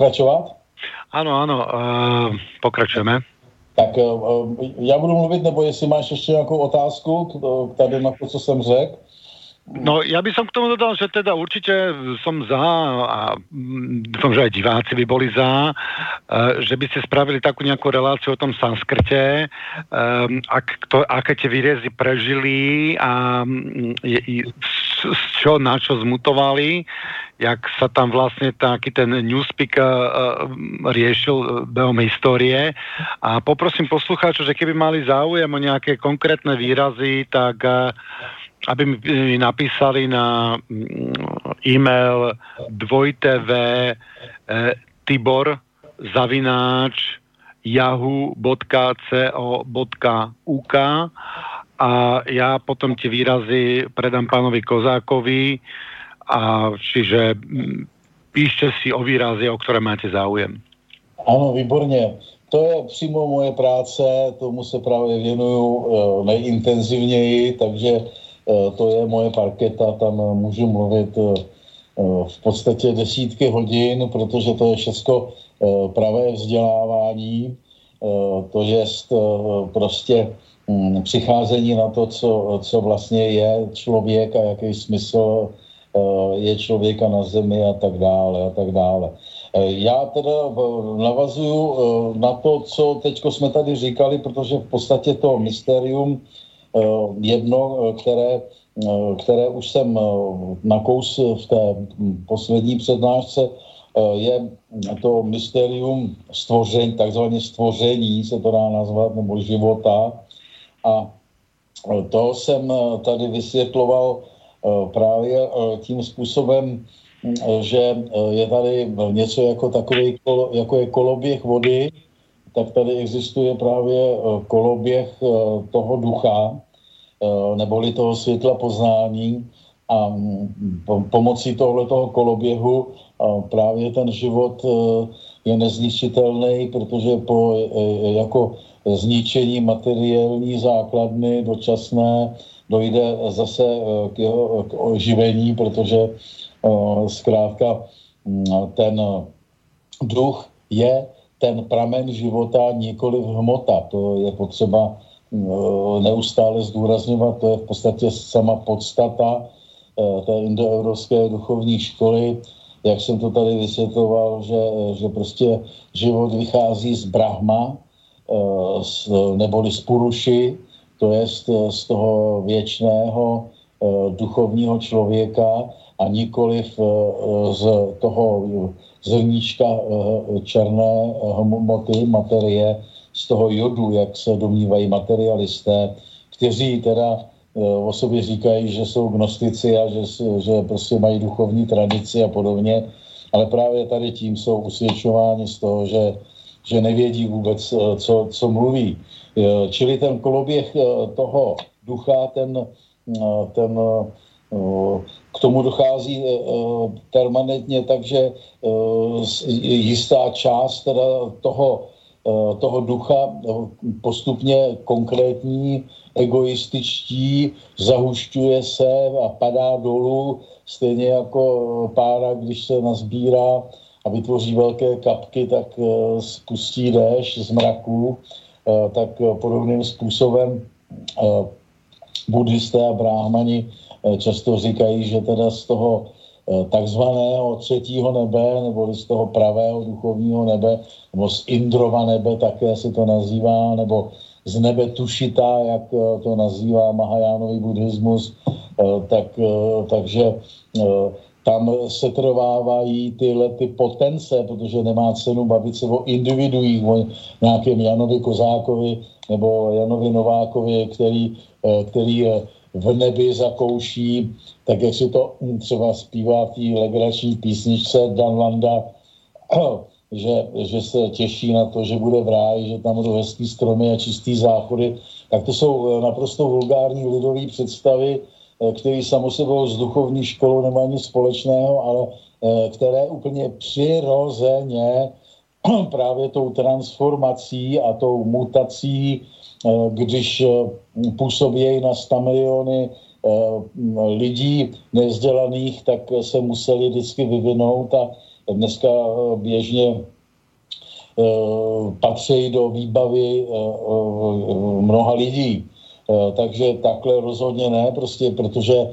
[SPEAKER 2] Pokračovat?
[SPEAKER 1] Ano, ano, uh, pokračujeme.
[SPEAKER 2] Tak uh, já budu mluvit, nebo jestli máš ještě nějakou otázku k, k tady na to, co jsem řekl.
[SPEAKER 1] No ja by som k tomu dodal, že teda určite som za a mm, dúfam, že aj diváci by boli za, e, že by ste spravili takú nejakú reláciu o tom Sanskrte, um, ak to, aké tie výrezy prežili a mm, z čo na čo zmutovali, jak sa tam vlastne taký ten newspeak uh, riešil behom histórie. A poprosím poslucháčov, že keby mali záujem o nejaké konkrétne výrazy, tak aby mi napísali na mm, e-mail dvojtv e, tibor zavináč yahoo.co.uk a ja potom tie výrazy predám pánovi Kozákovi a čiže mm, píšte si o výrazy, o ktoré máte záujem.
[SPEAKER 2] Ano, výborně. To je přímo moje práce, tomu se právě věnuju e, nejintenzivněji, takže Eh, to je moje parketa, tam můžu mluvit eh, eh, v podstatě desítky hodin, protože to je všechno pravé vzdělávání, to je prostě hm, přicházení na to, co, co vlastně je člověk a jaký smysl je člověka na zemi a tak dále a tak dále. Já teda navazuju na to, co teď jsme tady říkali, protože v podstatě to mysterium Eh, jedno, eh, které, eh, které už jsem nakous v té poslední přednášce, je to mysterium stvoření, takzvané stvoření se to dá nazvat, nebo života. A to jsem tady vysvětloval právě tím způsobem, že je tady něco jako takový, jako je koloběh vody, tak tady existuje právě eh, koloběh eh, toho ducha, eh, neboli toho světla poznání a mm, pomocí tohoto koloběhu právě ten život je nezničitelný, protože po jako zničení materiální základny dočasné dojde zase k jeho k oživení, protože zkrátka mm, ten duch je ten pramen života, nikoli hmota. To je potřeba eh, neustále zdůrazňovat, to je v podstatě sama podstata eh, té indoevropské duchovní školy, jak jsem to tady vysvětloval, že, že prostě život vychází z Brahma, z, eh, neboli z Puruši, to je z, z toho věčného duchovního člověka a nikoliv z toho zrníčka eh, černé eh, hmoty, materie, z toho jodu, jak se domnívají materialisté, kteří teda eh, o sobě říkají, že jsou gnostici a že, že prostě mají duchovní tradici a podobně, ale právě tady tím jsou usvědčováni z toho, že, že nevědí vůbec, co, co mluví. Čili ten koloběh toho ducha, ten, ten k tomu dochází eh, eh, permanentně, takže eh, jistá část teda toho, toho ducha postupně konkrétní, egoističtí, zahušťuje se a padá dolů, stejně jako pára, když se nazbírá a vytvoří velké kapky, tak spustí déšť z mraků, tak podobným způsobem buddhisté a bráhmani Eh, často říkají, že teda z toho eh, takzvaného třetího nebe, nebo z toho pravého duchovního nebe, nebo z Indrova nebe také se to nazývá, nebo z nebe tušita, jak eh, to nazývá Mahajánový buddhismus, tak, takže tam se trvávají tyhle ty potence, protože nemá cenu bavit se o individuích, o nějakém Janovi Kozákovi nebo Janovi Novákovi, který, který v nebi zakouší, tak jak si to třeba zpívá v té legrační písničce Dan Landa, že, že se těší na to, že bude v ráji, že tam budou hezký stromy a čistý záchody, tak to jsou eh, naprosto vulgární lidové představy, eh, které samo sebou s duchovní školou nemají nic společného, ale eh, které úplně přirozeně právě tou transformací a tou mutací když eh, působí na 100 miliony eh, lidí nezdělaných, tak se museli vždycky vyvinout a dneska běžně patří do výbavy mnoha lidí. Takže takhle rozhodně ne, prostě protože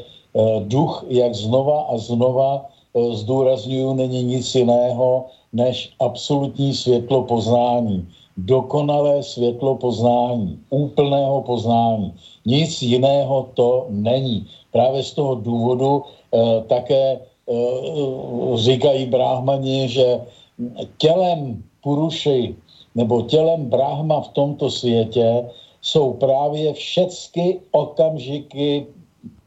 [SPEAKER 2] duch, jak znova a znova zdůraznuju, není nic jiného než absolutní světlo poznání dokonalé světlo poznání, úplného poznání. Nic jiného to není. Právě z toho důvodu eh, také eh, říkají bráhmani, že tělem Puruši nebo tělem Brahma v tomto světě jsou právě všechny okamžiky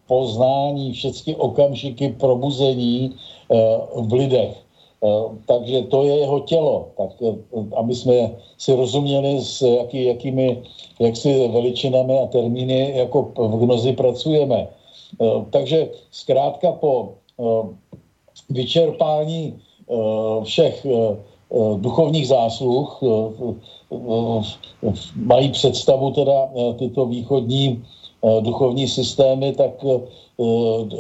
[SPEAKER 2] poznání, všechny okamžiky probuzení eh, v lidech. Eh, takže to je jeho tělo. Tak eh, aby jsme si rozuměli, s jaký, jakými jaksi veličinami a termíny jako v gnozi pracujeme. Eh, takže zkrátka po vyčerpání všech duchovních zásluh mají představu teda tyto východní duchovní systémy, tak,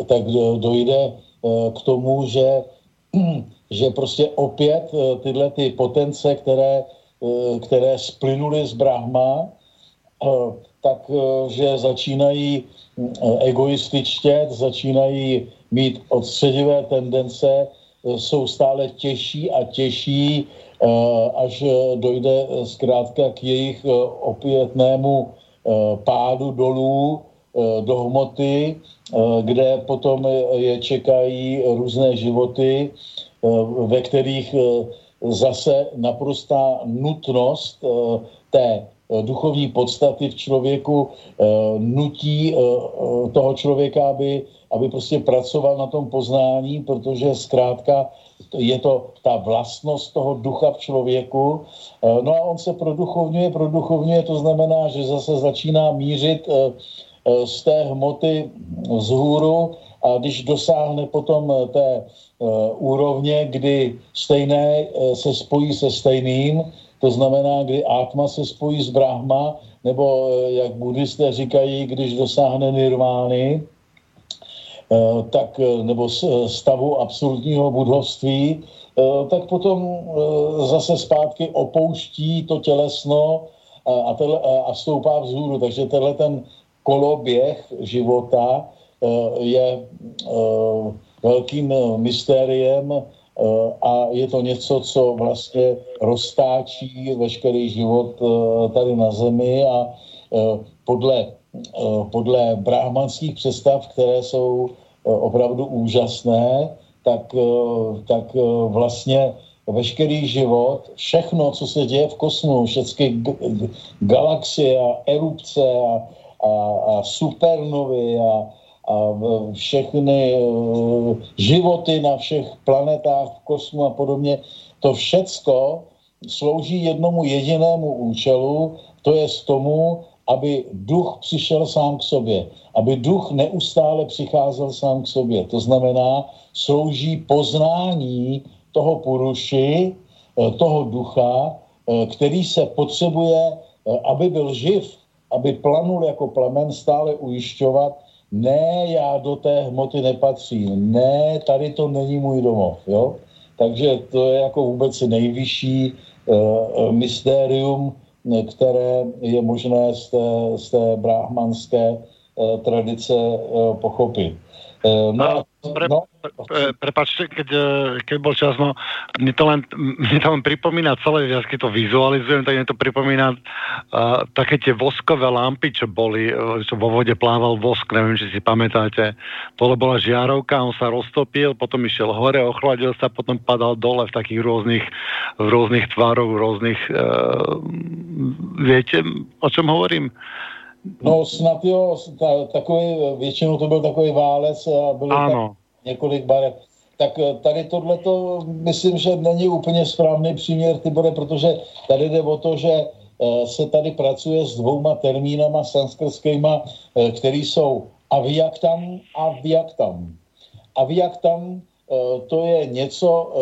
[SPEAKER 2] tak dojde k tomu, že že prostě opět eh, tyhle ty potence, které, eh, které splynuly z Brahma, eh, tak, že začínají egoističtě, začínají mít odstředivé tendence, jsou stále těžší a těžší, až dojde zkrátka k jejich opětnému pádu dolů do hmoty, kde potom je čekají různé životy, ve kterých eh, zase naprostá nutnost eh, té duchovní podstaty v člověku nutí toho člověka, aby, aby prostě pracoval na tom poznání, protože zkrátka je to ta vlastnost toho ducha v člověku. No a on se produchovňuje, produchovňuje, to znamená, že zase začíná mířit z té hmoty vzhůru a když dosáhne potom té Eh, úrovně, kdy stejné eh, se spojí se stejným, to znamená, kdy Atma se spojí s Brahma, nebo eh, jak buddhisté říkají, když dosáhne nirvány, tak, nebo stavu absolutního budovství, tak potom zase zpátky opouští to tělesno a, a, a stoupá vzhůru. Takže tenhle ten koloběh života je velkým eh, mystériem eh, a je to něco, co vlastně roztáčí veškerý život eh, tady na zemi a podle, podle brahmanských představ, které jsou opravdu úžasné, tak, tak vlastně veškerý život, všechno, co se děje v kosmu, všechny galaxie a erupce a, a, a supernovy a, a všechny e, životy na všech planetách v kosmu a podobně, to všecko slouží jednomu jedinému účelu, to je z tomu, aby duch přišel sám k sobě, aby duch neustále přicházel sám k sobě. To znamená, slouží poznání toho puruši, e, toho ducha, e, který se potřebuje, aby byl živ, aby planul jako plamen, stále ujišťovat, ne, já do té hmoty nepatřím, ne, tady to není můj domov, jo. Takže to je jako vůbec nejvyšší uh, mystérium, které je možné z té, z té brahmanské uh, tradice uh, pochopit.
[SPEAKER 1] Uh, no, pre, no. Pre, prepačte, keď, e, keď bol čas, no, mne to len, mne to len pripomína celé, ja keď to vizualizujem, tak mne to pripomína uh, také tie voskové lampy, čo boli, čo vo vode plával vosk, neviem, či si pamätáte. Tohle bola žiarovka, on sa roztopil, potom išiel hore, ochladil sa, potom padal dole v takých rôznych, v rôznych tvároch, v rôznych, uh, viete, o čom hovorím?
[SPEAKER 2] No snad jo, ta, takový, většinou to byl takový válec a bylo tam několik barev. Tak eh, tady tohle to myslím, že není úplně správný příměr, Tibore, protože tady jde o to, že eh, se tady pracuje s dvouma termínama sanskrtskýma, eh, který jsou aviaktam a viaktam. Aviaktam to je něco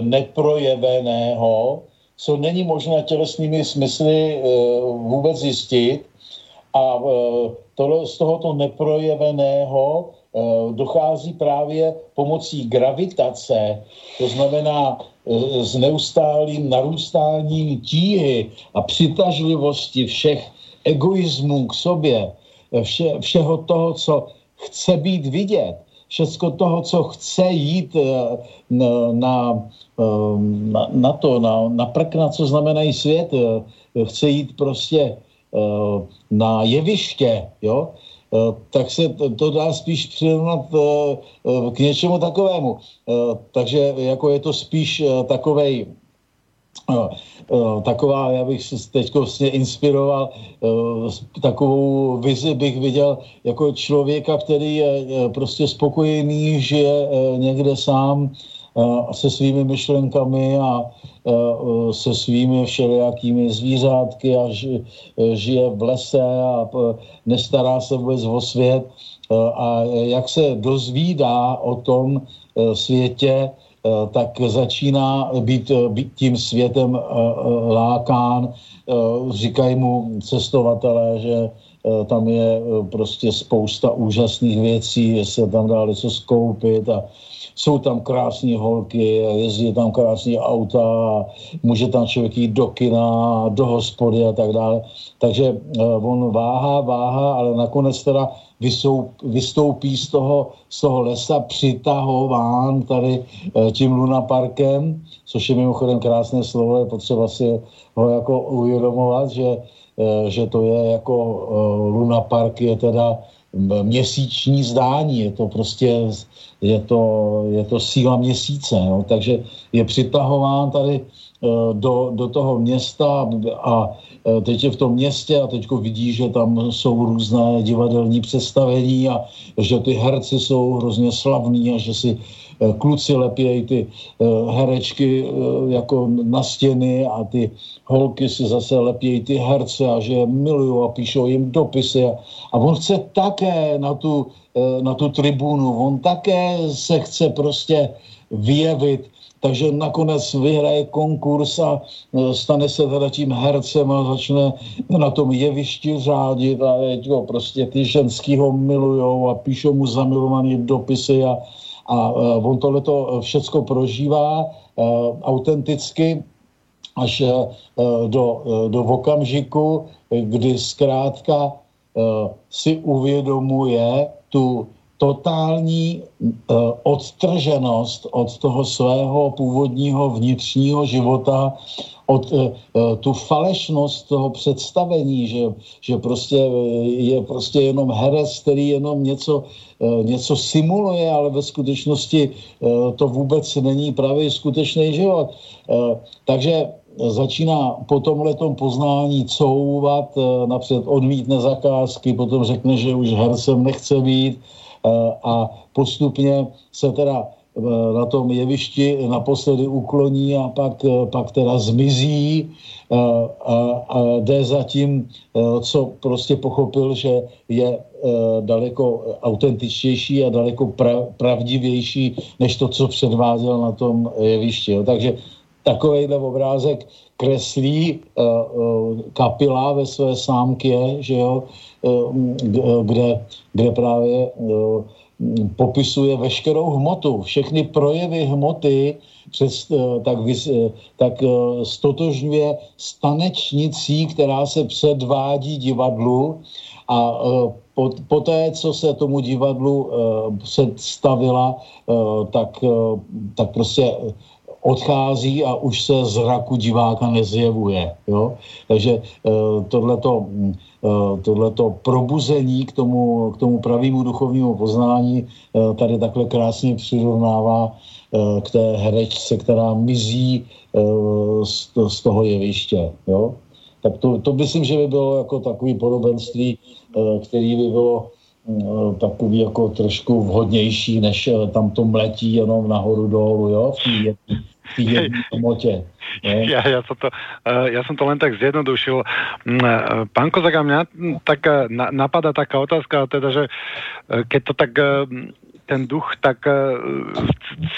[SPEAKER 2] neprojeveného, co není možné tělesnými smysly vůbec zjistit, a e, tohle, z tohoto neprojeveného dochází právě pomocí gravitace, to znamená s neustálým narůstáním tíhy a přitažlivosti všech egoismů k sobě, vše, všeho toho, co chce být vidět, všecko toho, co chce jít na, na, na, na to, na, na prkna, co znamenají svět, chce jít prostě na jeviště, jo, tak se to dá spíš přirovnat k něčemu takovému. Takže jako je to spíš takovej taková, já bych se teď vlastně inspiroval, takovou vizi bych viděl jako člověka, který je prostě spokojený, žije někde sám se svými myšlenkami a se svými všelijakými zvířátky a žije v lese a nestará se vůbec o svět a jak se dozvídá o tom světě, tak začíná být, být tím světem lákán. Říkají mu cestovatelé, že tam je prostě spousta úžasných věcí, se tam dá něco skoupit a jsou tam krásné holky, jezdí tam krásné auta, může tam člověk jít do kina, do hospody a tak dále. Takže uh, on váhá, váhá, ale nakonec teda vysoup, vystoupí z toho, z toho lesa přitahován tady uh, tím lunaparkem, což je mimochodem krásné slovo, je potřeba si ho jako uvědomovat, že, uh, že to je jako uh, lunapark je teda měsíční zdání, je to prostě je to, je to síla měsíce, jo? takže je přitahován tady eh, do, do toho města a teď je v tom městě a teď vidí, že tam jsou různé divadelní představení a že ty herci jsou hrozně slavní a že si kluci lepějí ty eh, herečky eh, jako na stěny a ty holky si zase lepějí ty herce a že je milují a píšou jim dopisy. A, a on chce také na tu, na tu tribunu, on také se chce prostě vyjevit, takže nakonec vyhraje konkurs a stane se teda tím hercem a začne na tom jevišti řádit a jo, prostě ty ženský ho milujou a píšou mu zamilované dopisy a, a uh, on tohleto všecko prožívá uh, autenticky až do, do okamžiku, kdy zkrátka si uvědomuje tu totální odtrženost od toho svého původního vnitřního života od uh, tu falešnost toho představení, že, že prostě je prostě jenom herec, který jenom něco, uh, něco simuluje, ale ve skutečnosti to vůbec není právě skutečný život. Takže začíná po tomhletom poznání couvat, napřed odmítne zakázky, potom řekne, že už hercem nechce být a postupně se teda Eh, na tom jevišti naposledy ukloní a pak, eh, pak teda zmizí a, eh, a, a jde za tím, co prostě pochopil, že je daleko autentičtější a daleko pra, pravdivější, než to, co předváděl na tom jevišti. Takže takovýhle obrázek kreslí kapila ve své sámkě, že jo, kde, kde právě popisuje veškerou hmotu, všechny projevy hmoty, přes, eh, tak, eh, tak eh, stotožňuje stanečnicí, která se předvádí divadlu a po, té, co se tomu divadlu představila, tak, tak prostě odchází a už se zraku diváka nezjevuje. Jo? Takže tohleto Eh, tohleto probuzení k tomu, k tomu pravému duchovnímu poznání eh, tady takhle krásně přirovnává eh, k té herečce, která mizí z, z toho jeviště. Jo? Tak to, to myslím, že by bylo jako takový podobenství, který by bylo takový jako trošku vhodnější, než tam to mletí jenom nahoru dolů, jo, v té hmotě.
[SPEAKER 1] Ja, ja, som to, eh, ja som to len tak zjednodušil. Mm, eh, pán Kozak, mňa tak eh, napadá taká otázka, teda, že keď to tak ten duch tak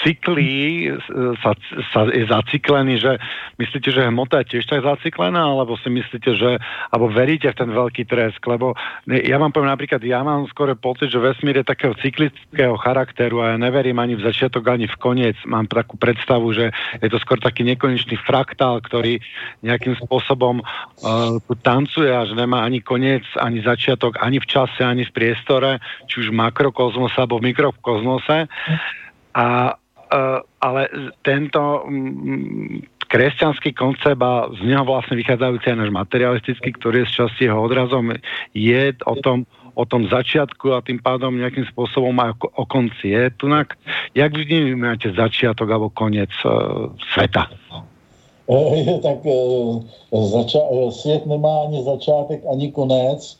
[SPEAKER 1] cyklí, sa, sa je zacyklený, že myslíte, že hmota je tiež tak zacyklená, alebo si myslíte, že, alebo veríte v ten veľký tresk, lebo ja vám poviem napríklad, ja mám skoro pocit, že vesmír je takého cyklického charakteru a ja neverím ani v začiatok, ani v koniec. Mám takú predstavu, že je to skôr taký nekonečný fraktál, ktorý nejakým spôsobom uh, tancuje a že nemá ani koniec, ani začiatok, ani v čase, ani v priestore, či už v makrokozmose alebo v mikrokozmose. A, uh, ale tento um, kresťanský koncept a z neho vlastne vychádzajúci aj náš materialistický, ktorý je z časti jeho odrazom, je o tom, o tom začiatku a tým pádom nejakým spôsobom aj o, o konci. Je tunak, jak vy vnímáte začiatok alebo koniec uh, sveta?
[SPEAKER 2] tak zača- svět nemá ani začátek, ani konec.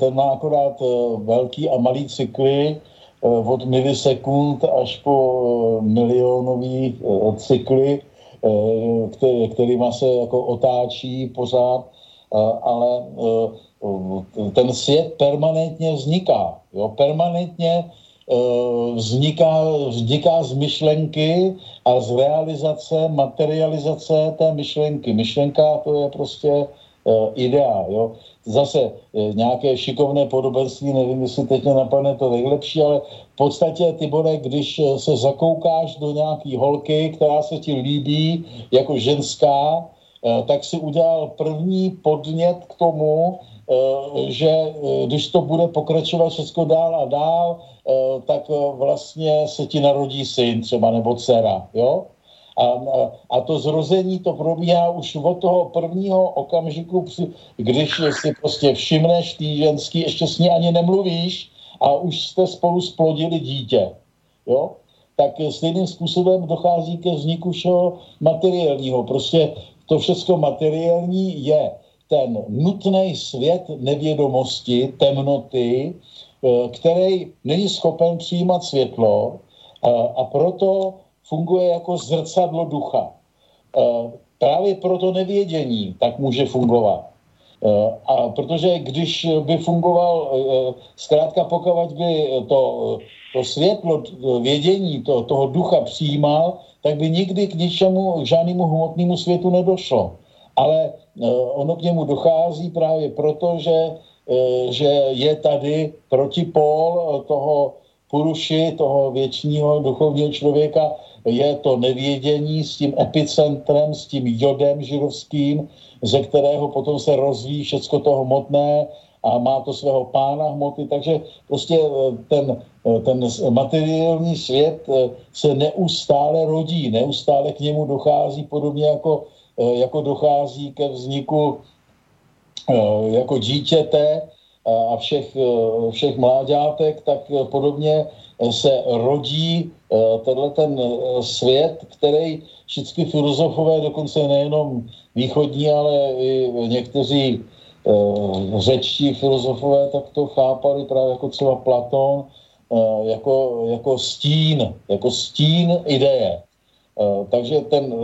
[SPEAKER 2] Ten má akorát velký a malý cykly od milisekund až po milionový cykly, který, kterýma se jako otáčí pořád, ale ten svět permanentně vzniká. Jo? Permanentně vzniká, vzniká z myšlenky a z realizace, materializace té myšlenky. Myšlenka to je prostě ideál. Jo? Zase uh, nějaké šikovné podobenství, nevím, jestli teď mě napadne to nejlepší, ale v podstatě, ty bude, když se zakoukáš do nějaký holky, která se ti líbí jako ženská, uh, tak si udělal první podnět k tomu, že když to bude pokračovat všechno dál a dál, tak vlastně se ti narodí syn třeba nebo dcera, jo? A, a to zrození to probíhá už od toho prvního okamžiku, když si prostě všimneš tý ženský, ještě s ní ani nemluvíš a už jste spolu splodili dítě. Jo? Tak stejným způsobem dochází ke vzniku všeho materiálního. Prostě to všechno materiální je ten nutný svět nevědomosti, temnoty, eh, který není schopen přijímat světlo a, a proto funguje jako zrcadlo ducha. E, právě proto nevědění tak může fungovat. E, a protože když by fungoval, e, zkrátka pokud by to, to světlo vědění to, toho ducha přijímal, tak by nikdy k ničemu, k žádnému hmotnému světu nedošlo. Ale ono k němu dochází právě proto, že, že je tady protipól toho puruši, toho věčního duchovního člověka, je to nevědění s tím epicentrem, s tím jodem žirovským, ze kterého potom se rozvíjí všecko to hmotné a má to svého pána hmoty, takže prostě eh, ten, eh, ten materiální svět eh, se neustále rodí, neustále k němu dochází podobně jako, jako dochází ke vzniku jako dítěte a všech, všech mláďátek, tak podobně se rodí tenhle ten eh, svět, který všichni filozofové, dokonce nejenom východní, ale i někteří uh, řečtí filozofové, tak to chápali právě jako třeba Platón, uh, jako, jako stín, jako stín ideje. Takže ten,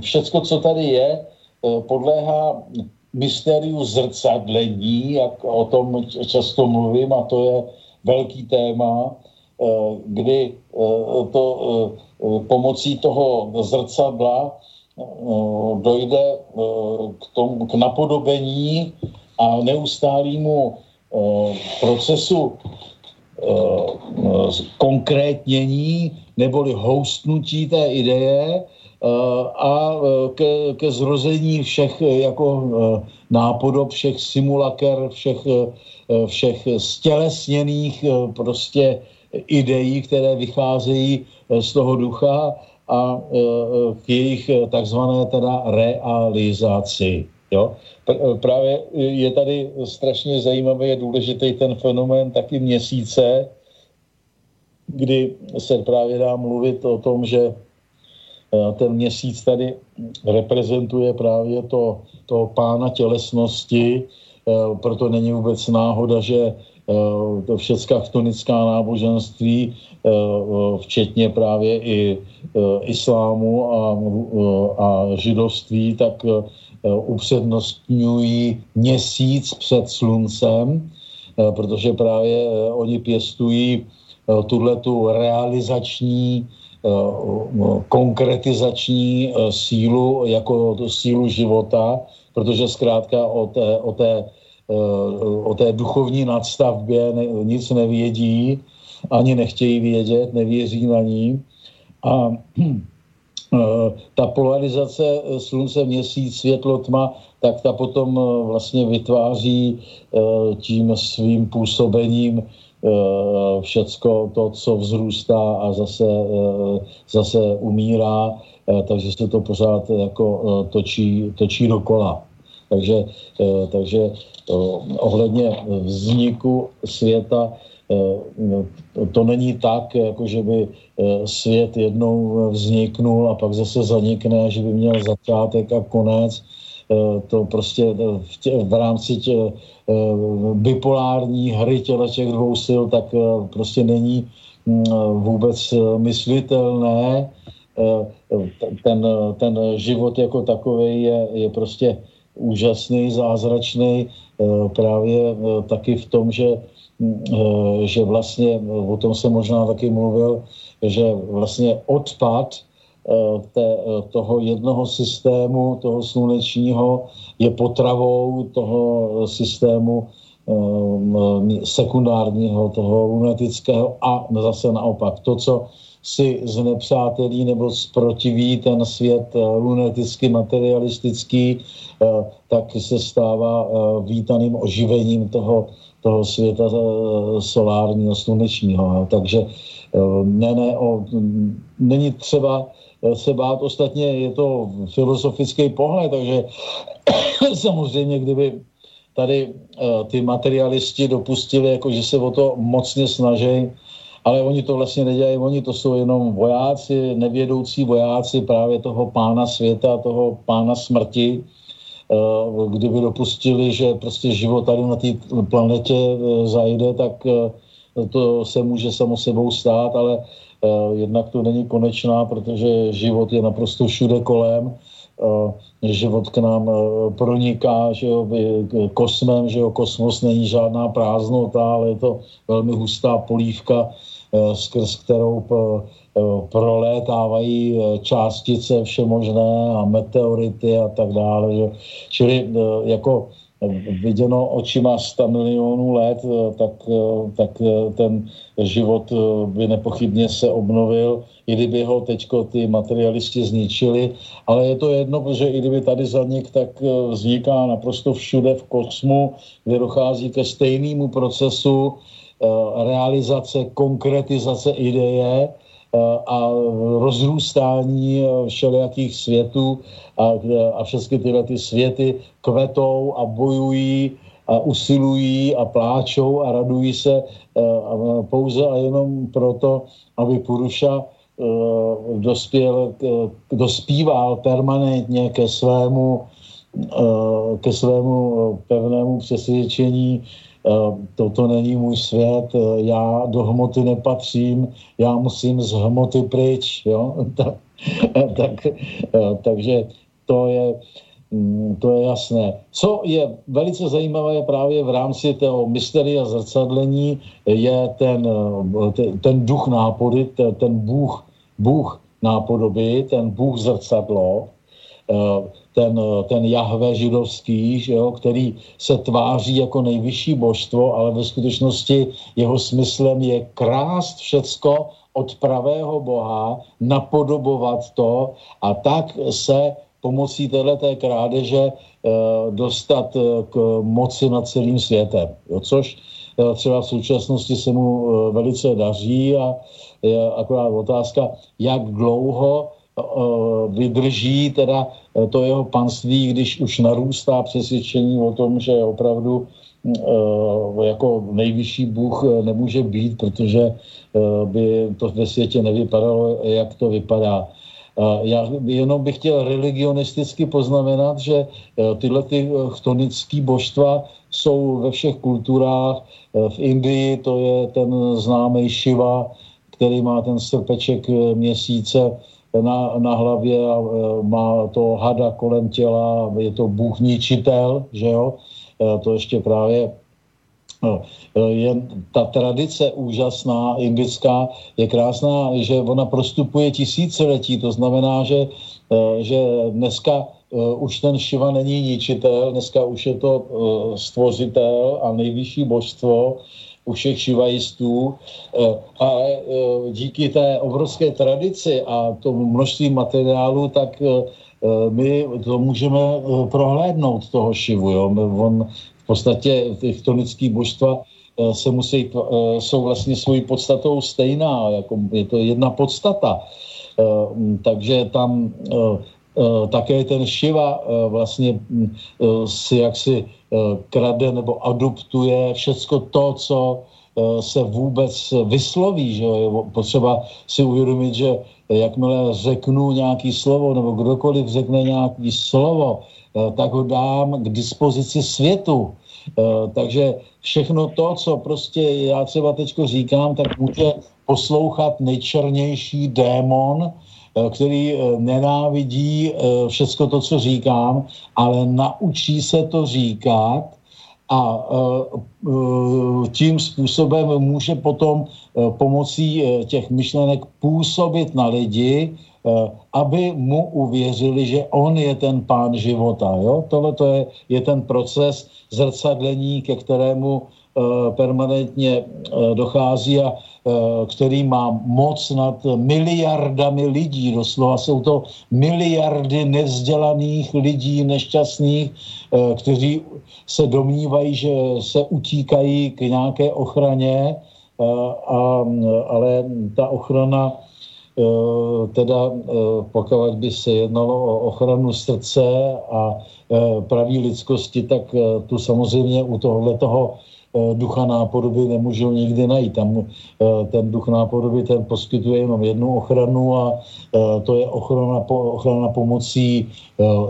[SPEAKER 2] všecko, co tady je, podléhá mystériu zrcadlení, jak o tom často mluvím, a to je velký téma, Eh, kdy eh, to eh, pomocí toho zrcadla dojde k, tomu, k napodobení a neustálému procesu konkrétnění neboli houstnutí té ideje a ke, ke zrození všech jako nápodob, všech simulaker, všech, všech stělesněných prostě ideí, které vycházejí eh, z toho ducha a eh, k jejich eh, takzvané teda realizaci. Jo? Právě je tady strašně zajímavý a důležitý ten fenomén taky měsíce, kdy se právě dá mluvit o tom, že ten měsíc tady reprezentuje právě to, to pána tělesnosti, proto není vůbec náhoda, že Eh, to všecká chtonická náboženství, eh, včetně právě i eh, islámu a, a židovství, tak upřednostňují měsíc před sluncem, protože právě oni pěstují tuhle tu realizační, konkretizační sílu jako sílu života, protože zkrátka o té, o té, o té duchovní nadstavbě nic nevědí, ani nechtějí vědět, nevěří na ní. A ta polarizace slunce, měsíc, světlo, tma, tak ta potom vlastně vytváří tím svým působením všecko to, co vzrůstá a zase, zase umírá, takže se to pořád jako točí, točí dokola. Takže, takže ohledně vzniku světa no, to není tak, jako že by svět jednou vzniknul a pak zase zanikne, že by měl začátek a konec. To prostě v, tě, v rámci tě, bipolární hry těle těch dvou sil, tak prostě není mm, vůbec myslitelné. Ten, ten život jako takový je, je prostě úžasný, zázračný právě taky v tom, že Eh, že vlastně, o tom jsem možná taky mluvil, že vlastně odpad eh, eh, toho jednoho systému, toho slunečního, je potravou toho systému sekundárního, toho lunatického a zase naopak. To, co si znepřátelí nebo zprotiví ten svět lunaticky materialistický, tak se stává vítaným oživením toho toho světa eh, solárního, slunečního. Takže eh, ne, ne, o, není třeba eh, se bát, ostatně je to filozofický pohled, takže samozřejmě, kdyby tady ty materialisti dopustili, jako že se o to mocně snaží, ale oni to vlastně nedělají, oni to jsou jenom vojáci, nevědoucí vojáci právě toho pána světa, toho pána smrti, Eh, kdyby dopustili, že prostě život tady na té planetě eh, zajde, tak eh, to se může samo sebou stát, ale jednak to není konečná, protože život je naprosto všude kolem. Život k nám proniká, že jo, kosmem, že jo, kosmos není žádná prázdnota, ale je to velmi hustá polívka, skrz kterou Eh, prolétávají eh, částice všemožné a meteority a tak dále. Že? Čili eh, jako viděno očima 100 milionů let, tak, tak ten život by nepochybně se obnovil, i kdyby ho teďko ty materialisti zničili, ale je to jedno, protože i kdyby tady zanik, tak vzniká naprosto všude v kosmu, kde dochází ke stejnému procesu realizace, konkretizace ideje, a rozrůstání eh, všelijakých světů a, a všechny tyhle ty světy kvetou a bojují a usilují a pláčou a radují se eh, pouze a jenom proto, aby Puruša eh, dospěl, dospíval permanentně ke svému, ke svému pevnému přesvědčení, Eh, toto není můj svět, eh, já do hmoty nepatřím, já musím z hmoty pryč, jo? tak, eh, tak, takže to je, mm, to je jasné. Co je velice zajímavé právě v rámci toho mysteria zrcadlení, je ten, ten, duch nápody, ten, ten Bůh, Bůh nápodoby, ten Bůh zrcadlo, ten, ten Jahve židovský, že jo, který se tváří jako nejvyšší božstvo, ale ve skutečnosti jeho smyslem je krást všecko od pravého Boha, napodobovat to a tak se pomocí této krádeže e, dostat e, k moci nad celým světem. Jo, což e, třeba v současnosti se mu velice daří a je akorát otázka, jak dlouho vydrží teda Eh, to jeho panství, když už narůstá přesvědčení o tom, že opravdu eh, jako nejvyšší Bůh eh, nemůže být, protože by to ve světě nevypadalo, jak to vypadá. Já jenom bych chtěl religionisticky poznamenat, že tyhle ty chtonické božstva jsou ve všech kulturách. V Indii to je ten známý Shiva, který má ten srpeček měsíce na, na hlavě a e, má to hada kolem těla, je to bůh ničitel, že jo, e, to ještě právě No, je ta tradice úžasná, indická, je krásná, že ona prostupuje tisíciletí, to znamená, že, že dneska už ten Šiva není ničitel, dneska už je to stvořitel a nejvyšší božstvo u všech šivajistů, ale díky té obrovské tradici a tomu množství materiálu, tak my to můžeme prohlédnout toho Šivu. Jo? On podstatě ty chtonické božstva eh, se musí, eh, jsou vlastně svojí podstatou stejná, jako je to jedna podstata. Eh, takže tam také ten Šiva vlastně si jaksi krade nebo adoptuje všecko to, co se vůbec vysloví. Že je potřeba si uvědomit, že jakmile řeknu nějaký slovo, nebo kdokoliv řekne nějaký slovo, tak ho dám k dispozici světu. Eh, takže všechno to, co prostě já třeba teď říkám, tak může poslouchat nejčernější démon, eh, který eh, nenávidí všecko to, co říkám, ale naučí se to říkat a tím způsobem může potom pomocí těch myšlenek působit na lidi, Eh, aby mu uvěřili, že on je ten pán života. Jo? Tohle to je, je ten proces zrcadlení, ke kterému permanentně dochází a který má moc nad miliardami lidí. Doslova jsou to miliardy nevzdělaných lidí, nešťastných, kteří se domnívají, že se utíkají k nějaké ochraně, a, ale ta ochrana Eh, teda eh, pokud by se jednalo o ochranu srdce a eh, praví lidskosti, tak tu samozřejmě u tohohle toho ducha nápodoby nemůžou nikdy najít. Tam ten duch nápodoby ten poskytuje jenom jednu ochranu a to je ochrana, ochrana pomocí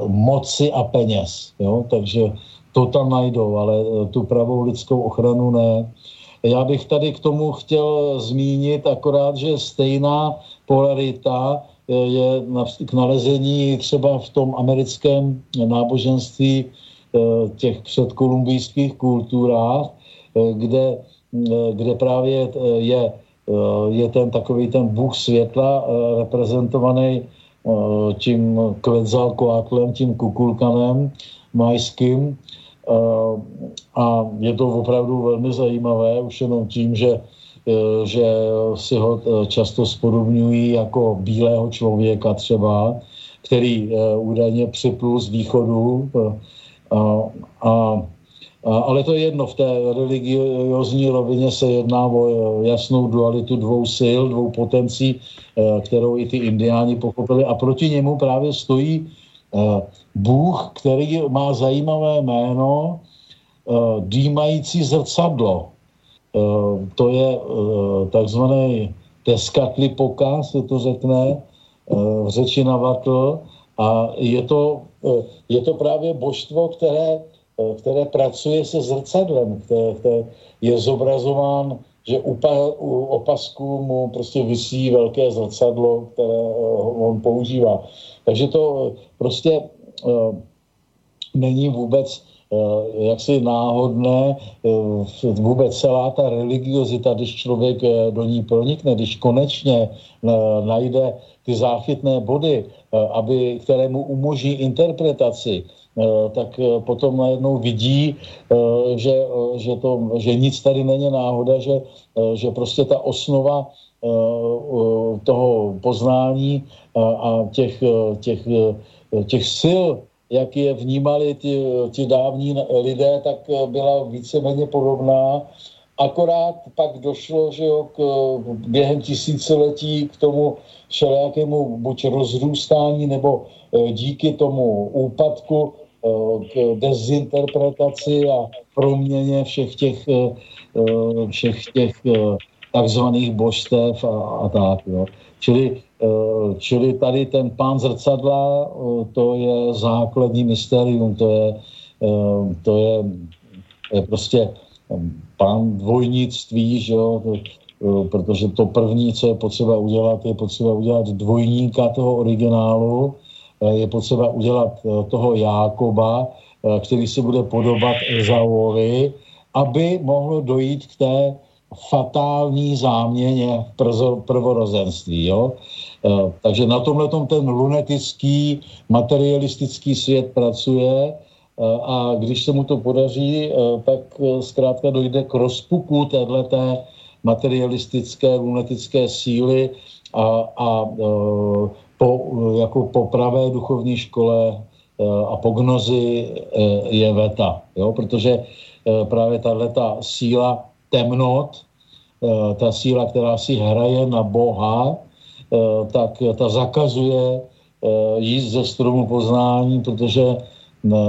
[SPEAKER 2] moci a peněz. Jo? Takže to tam najdou, ale tu pravou lidskou ochranu ne. Já bych tady k tomu chtěl zmínit akorát, že stejná polarita eh, je k nalezení třeba v tom americkém náboženství eh, těch předkolumbijských kulturách, eh, kde, kde právě je, je ten takový ten bůh světla reprezentovaný tím Quetzalcoatlem, tím kukulkanem majským. A je to opravdu velmi zajímavé, už jenom tím, že Eh, že si ho eh, často spodobňují jako bílého člověka třeba, který eh, údajně připlul z východu. A, a, ale to je jedno, v té religiozní rovině se jedná o jasnou dualitu dvou sil, dvou potencí, kterou i ty indiáni pochopili. A proti němu právě stojí Bůh, který má zajímavé jméno, dýmající zrcadlo. To je takzvaný teskatlipoka, se to řekne, v řeči na vatl, a je to, je to právě božstvo, které, které pracuje se zrcadlem, které, které je zobrazován, že u, pa, u opasku mu prostě vysí velké zrcadlo, které on používá. Takže to prostě není vůbec Eh, jaksi náhodné eh, vůbec celá ta religiozita, když člověk eh, do ní pronikne, když konečně najde ty záchytné body, aby, které mu umožní interpretaci, tak potom najednou vidí, že, že, to, že nic tady není náhoda, že, že prostě ta osnova toho poznání a těch, těch, těch sil jak je vnímali ti, ti dávní lidé, tak eh, byla víceméně podobná. Akorát pak došlo, že jo, k, během tisíciletí k tomu všelijakému buď rozrůstání nebo eh, díky tomu úpadku eh, k dezinterpretaci a proměně všech těch, všech těch takzvaných božstev a, a tak. Jo. Čili Eh, čili tady ten pán zrcadla, eh, to je základní mystérium, to je, eh, to je, je prostě pán dvojnictví, že jo, to, protože to první, co je potřeba udělat, je potřeba udělat dvojníka toho originálu, je potřeba udělat toho Jákoba, který se bude podobat Ezauovi aby mohlo dojít k té fatální záměně prvorozenství. Jo? Takže na tomhle ten lunetický, materialistický svět pracuje a když se mu to podaří, tak zkrátka dojde k rozpuku téhleté materialistické, lunetické síly a, a po, jako po pravé duchovní škole a po gnozi je veta, jo? protože právě tato síla temnot, eh, ta síla, která si hraje na Boha, eh, tak ta zakazuje eh, jíst ze stromu poznání, protože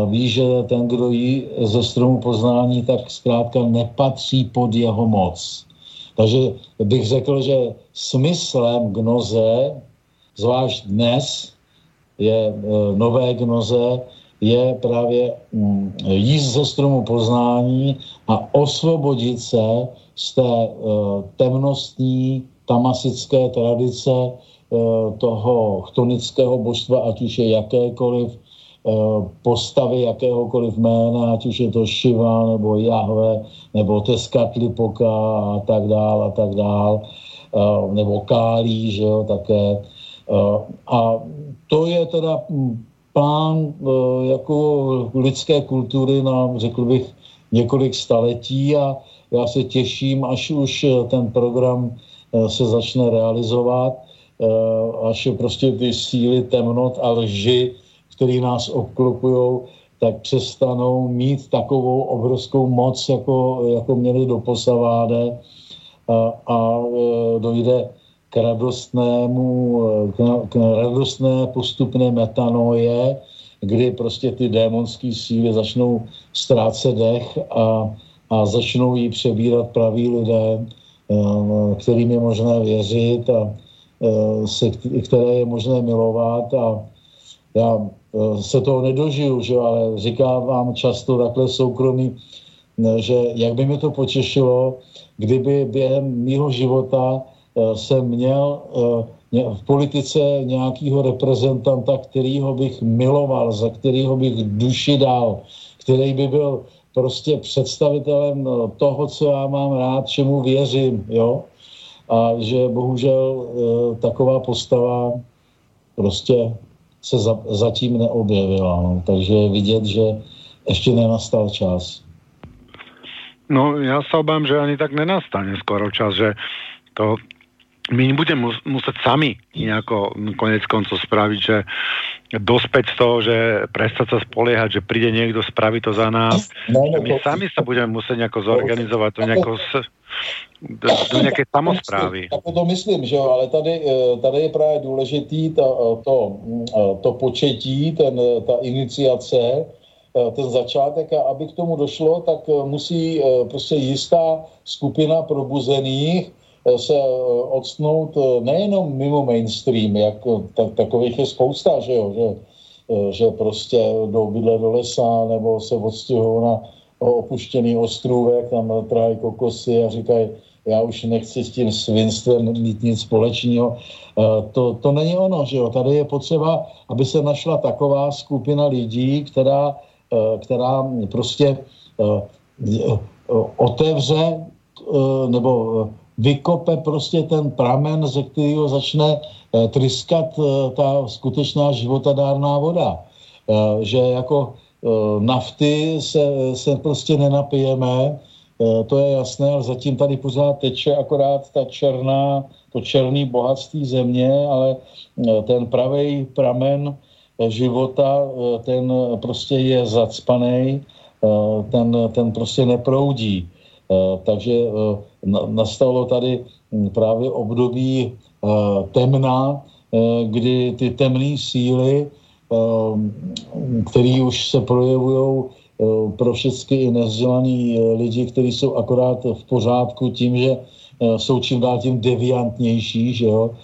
[SPEAKER 2] ví, že ten, kdo jí ze stromu poznání, tak zkrátka nepatří pod jeho moc. Takže bych řekl, že smyslem gnoze, zvlášť dnes, je nové gnoze, je právě mm, jíst ze stromu poznání a osvobodit se z té uh, temnostní tamasické tradice uh, toho chtonického božstva, ať už je jakékoliv postavy jakéhokoliv jména, ať už je to Shiva nebo Jahve nebo Teskatlipoka a tak dál a tak dál, nebo Kálí, že jo, také. Uh, a to je teda plán eh, jako lidské kultury na, řekl bych, několik staletí a já se těším, až už eh, ten program eh, se začne realizovat, až prostě ty síly temnot a lži, které nás obklopují, tak přestanou mít takovou obrovskou moc, jako, jako měli do posaváde. A, a dojde k radostnému, k, k radostné postupné metanoje, kdy prostě ty démonské síly začnou ztrácet dech a, a začnou jí přebírat praví lidé, eh, kterým je možné věřit a eh, se, které je možné milovat. A já eh, se toho nedožiju, že, ale říkám vám často takhle soukromí, že jak by mi to potěšilo, kdyby během mýho života Eh, jsem měl eh, v politice nějakého reprezentanta, kterýho bych miloval, za kterýho bych duši dal, který by byl prostě představitelem eh, toho, co já mám rád, čemu věřím, jo. A že bohužel taková postava prostě se za, zatím neobjevila. No. Takže vidět, že ještě nenastal čas.
[SPEAKER 1] No, já se obávám, že ani tak nenastane skoro čas, že to my nebudeme mus- musieť sami nejako konec koncov spraviť, že dospäť z toho, že prestať sa spoliehať, že príde niekto, spraví to za nás. No, no, my to, sami sa budeme musieť nejako zorganizovať do, nejako s, do, do nějaké samozprávy.
[SPEAKER 2] Tak to myslím, že jo, ale tady, eh, tady je právě důležitý to, eh, to, eh, to početí, ten, ta iniciace, ten začátek a aby k tomu došlo, tak musí prostě jistá skupina probuzených se eh, odstnout eh, nejenom mimo mainstream, jak tak, takových je spousta, že jo, že, že prostě jdou bydlet do lesa nebo se odstěhují na opuštěný ostrůvek, tam trájí kokosy a říkají, já už nechci s tím svinstvem mít nic společného. To, to není ono, že jo. Tady je potřeba, aby se našla taková skupina lidí, která, která prostě otevře nebo vykope prostě ten pramen, ze kterého začne eh, tryskat eh, ta skutečná životadárná voda. Eh, že jako nafty se, se prostě nenapijeme, to je jasné, ale zatím tady pořád teče akorát ta černá, to černý bohatství země, ale ten pravý pramen života, ten prostě je zacpaný, ten, ten prostě neproudí. Takže nastalo tady hm, právě období eh, temna, eh, kdy ty temné síly, eh, které už se projevují pro všechny i nezdělaný lidi, kteří jsou akorát v pořádku tím, že jsou čím dál tím deviantnější, že jo?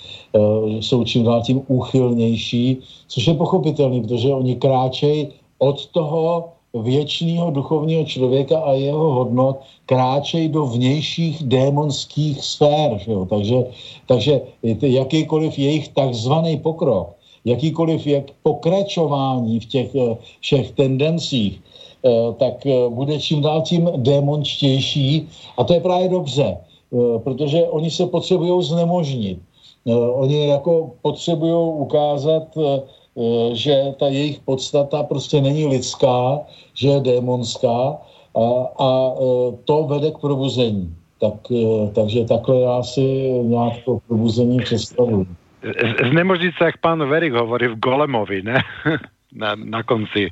[SPEAKER 2] jsou čím dál tím úchylnější, což je pochopitelný, protože oni kráčejí od toho věčného duchovního člověka a jeho hodnot kráčejí do vnějších démonských sfér. Že jo? Takže, takže jakýkoliv jejich takzvaný pokrok, jakýkoliv jak pokračování v těch eh, všech tendencích, tak bude čím dál tím démončtější a to je právě dobře, protože oni se potřebují znemožnit. Oni jako potřebují ukázat, že ta jejich podstata prostě není lidská, že je démonská a, a to vede k probuzení. Tak, takže takhle já si nějak to probuzení představuji
[SPEAKER 1] znemožniť sa, jak pán Verik hovorí v Golemovi, ne? Na, na konci.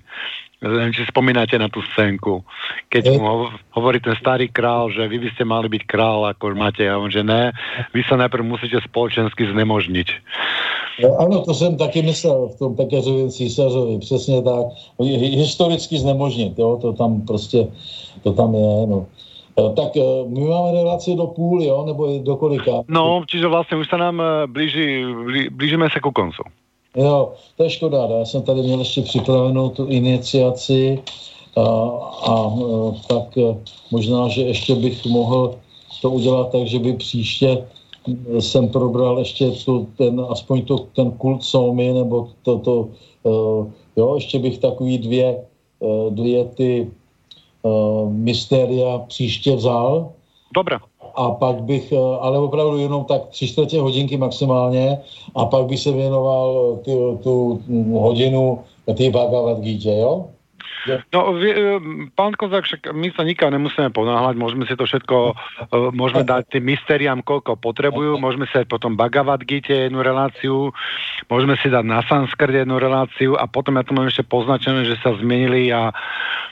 [SPEAKER 1] Neviem, či spomínate na tú scénku. Keď mu hovorí ten starý král, že vy by ste mali byť král, ako máte, a on, že ne, vy sa najprv musíte spoločensky znemožniť.
[SPEAKER 2] Ano, to jsem taky myslel v tom Pekeřově císařovi, přesně tak. Historicky znemožnit, jo, to tam prostě, to tam je, no. Eh, tak eh, my máme relaci do půl, jo, nebo do kolika?
[SPEAKER 1] No, čiže vlastně už se nám eh, blíží, blížíme se ku koncu.
[SPEAKER 2] Jo, to je škoda, já jsem tady měl ještě připravenou tu iniciaci a, a tak možná, že ještě bych mohl to udělat tak, že by příště jsem probral ještě tu, ten, aspoň to, ten kult Somy, nebo to, to jo, ještě bych takový dvě, dvě ty mystéria příště vzal.
[SPEAKER 1] Dobré.
[SPEAKER 2] A pak bych, uh, ale opravdu jenom tak tři čtvrtě hodinky maximálně, a pak bych se věnoval tu, tu hodinu ty Bhagavad Gita, jo?
[SPEAKER 1] No, pán Kozák, však my sa nikam nemusíme ponáhľať, môžeme si to všetko, môžeme dať tým mystériám, koľko potrebujú, môžeme si dať potom Bhagavad Gita jednu reláciu, môžeme si dať na Sanskrt jednu reláciu a potom ja to mám ešte poznačené, že sa zmenili a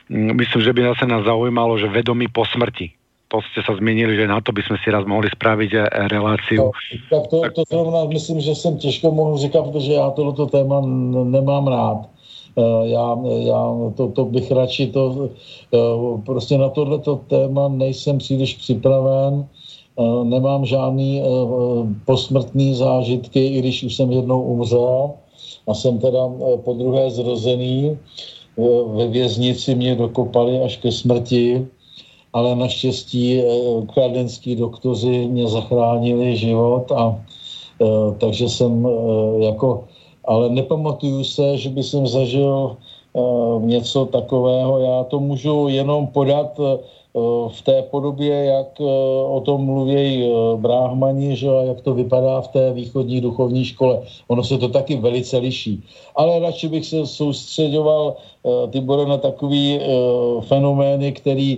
[SPEAKER 1] mm, myslím, že by zase nás zaujímalo, že vedomí po smrti to ste sa zmenili, že na to by sme si raz mohli spraviť e, reláciu. No,
[SPEAKER 2] tak to, to zrovna myslím, že jsem těžko mohl říkat, protože já tohoto téma nemám rád. Eh, já, já to, to bych radši to, eh, prostě na tohleto téma nejsem příliš připraven, eh, nemám žádný posmrtný zážitky, i když už jsem jednou umřel a jsem teda po druhé zrozený, ve věznici mě dokopali až ke smrti, ale naštěstí kladenský doktoři mě zachránili život a takže jsem jako ale nepamatuju se, že by jsem zažil něco takového. Já to můžu jenom podat v té podobě, jak o tom mluví bráhmani, že jak to vypadá v té východní duchovní škole. Ono se to taky velice liší. Ale radši bych se soustředoval, Tibore, na takový fenomény, který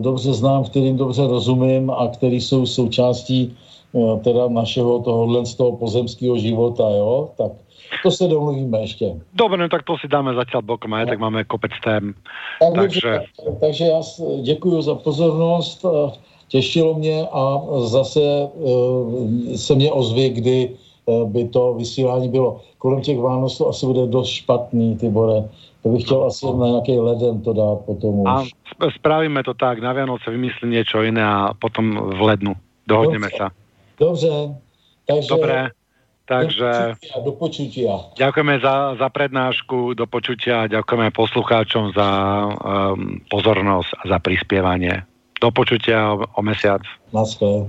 [SPEAKER 2] dobře znám, kterým dobře rozumím a který jsou součástí uh, teda našeho tohohle z toho pozemského života, jo? Tak to se domluvíme ještě.
[SPEAKER 1] Dobře, no tak to si dáme zatím bokom, aj tak máme kopec tém. Tak,
[SPEAKER 2] takže... takže já děkuji za pozornost, těšilo mě a zase se mě ozví, kdy by to vysílání bylo. Kolem těch Vánoc to asi bude dost špatný, Tibore. To bych chtěl asi na nějaký leden to dát potom už. A
[SPEAKER 1] spravíme to tak, na Vianoce vymyslím něco jiné a potom v lednu. Dohodneme se.
[SPEAKER 2] Dobře. Takže...
[SPEAKER 1] Dobré. Takže
[SPEAKER 2] do počutia.
[SPEAKER 1] ďakujeme za, za prednášku, do počutia a ďakujeme poslucháčom za um, pozornosť a za prispievanie. Do počutia o, o mesiac.
[SPEAKER 2] Naschle.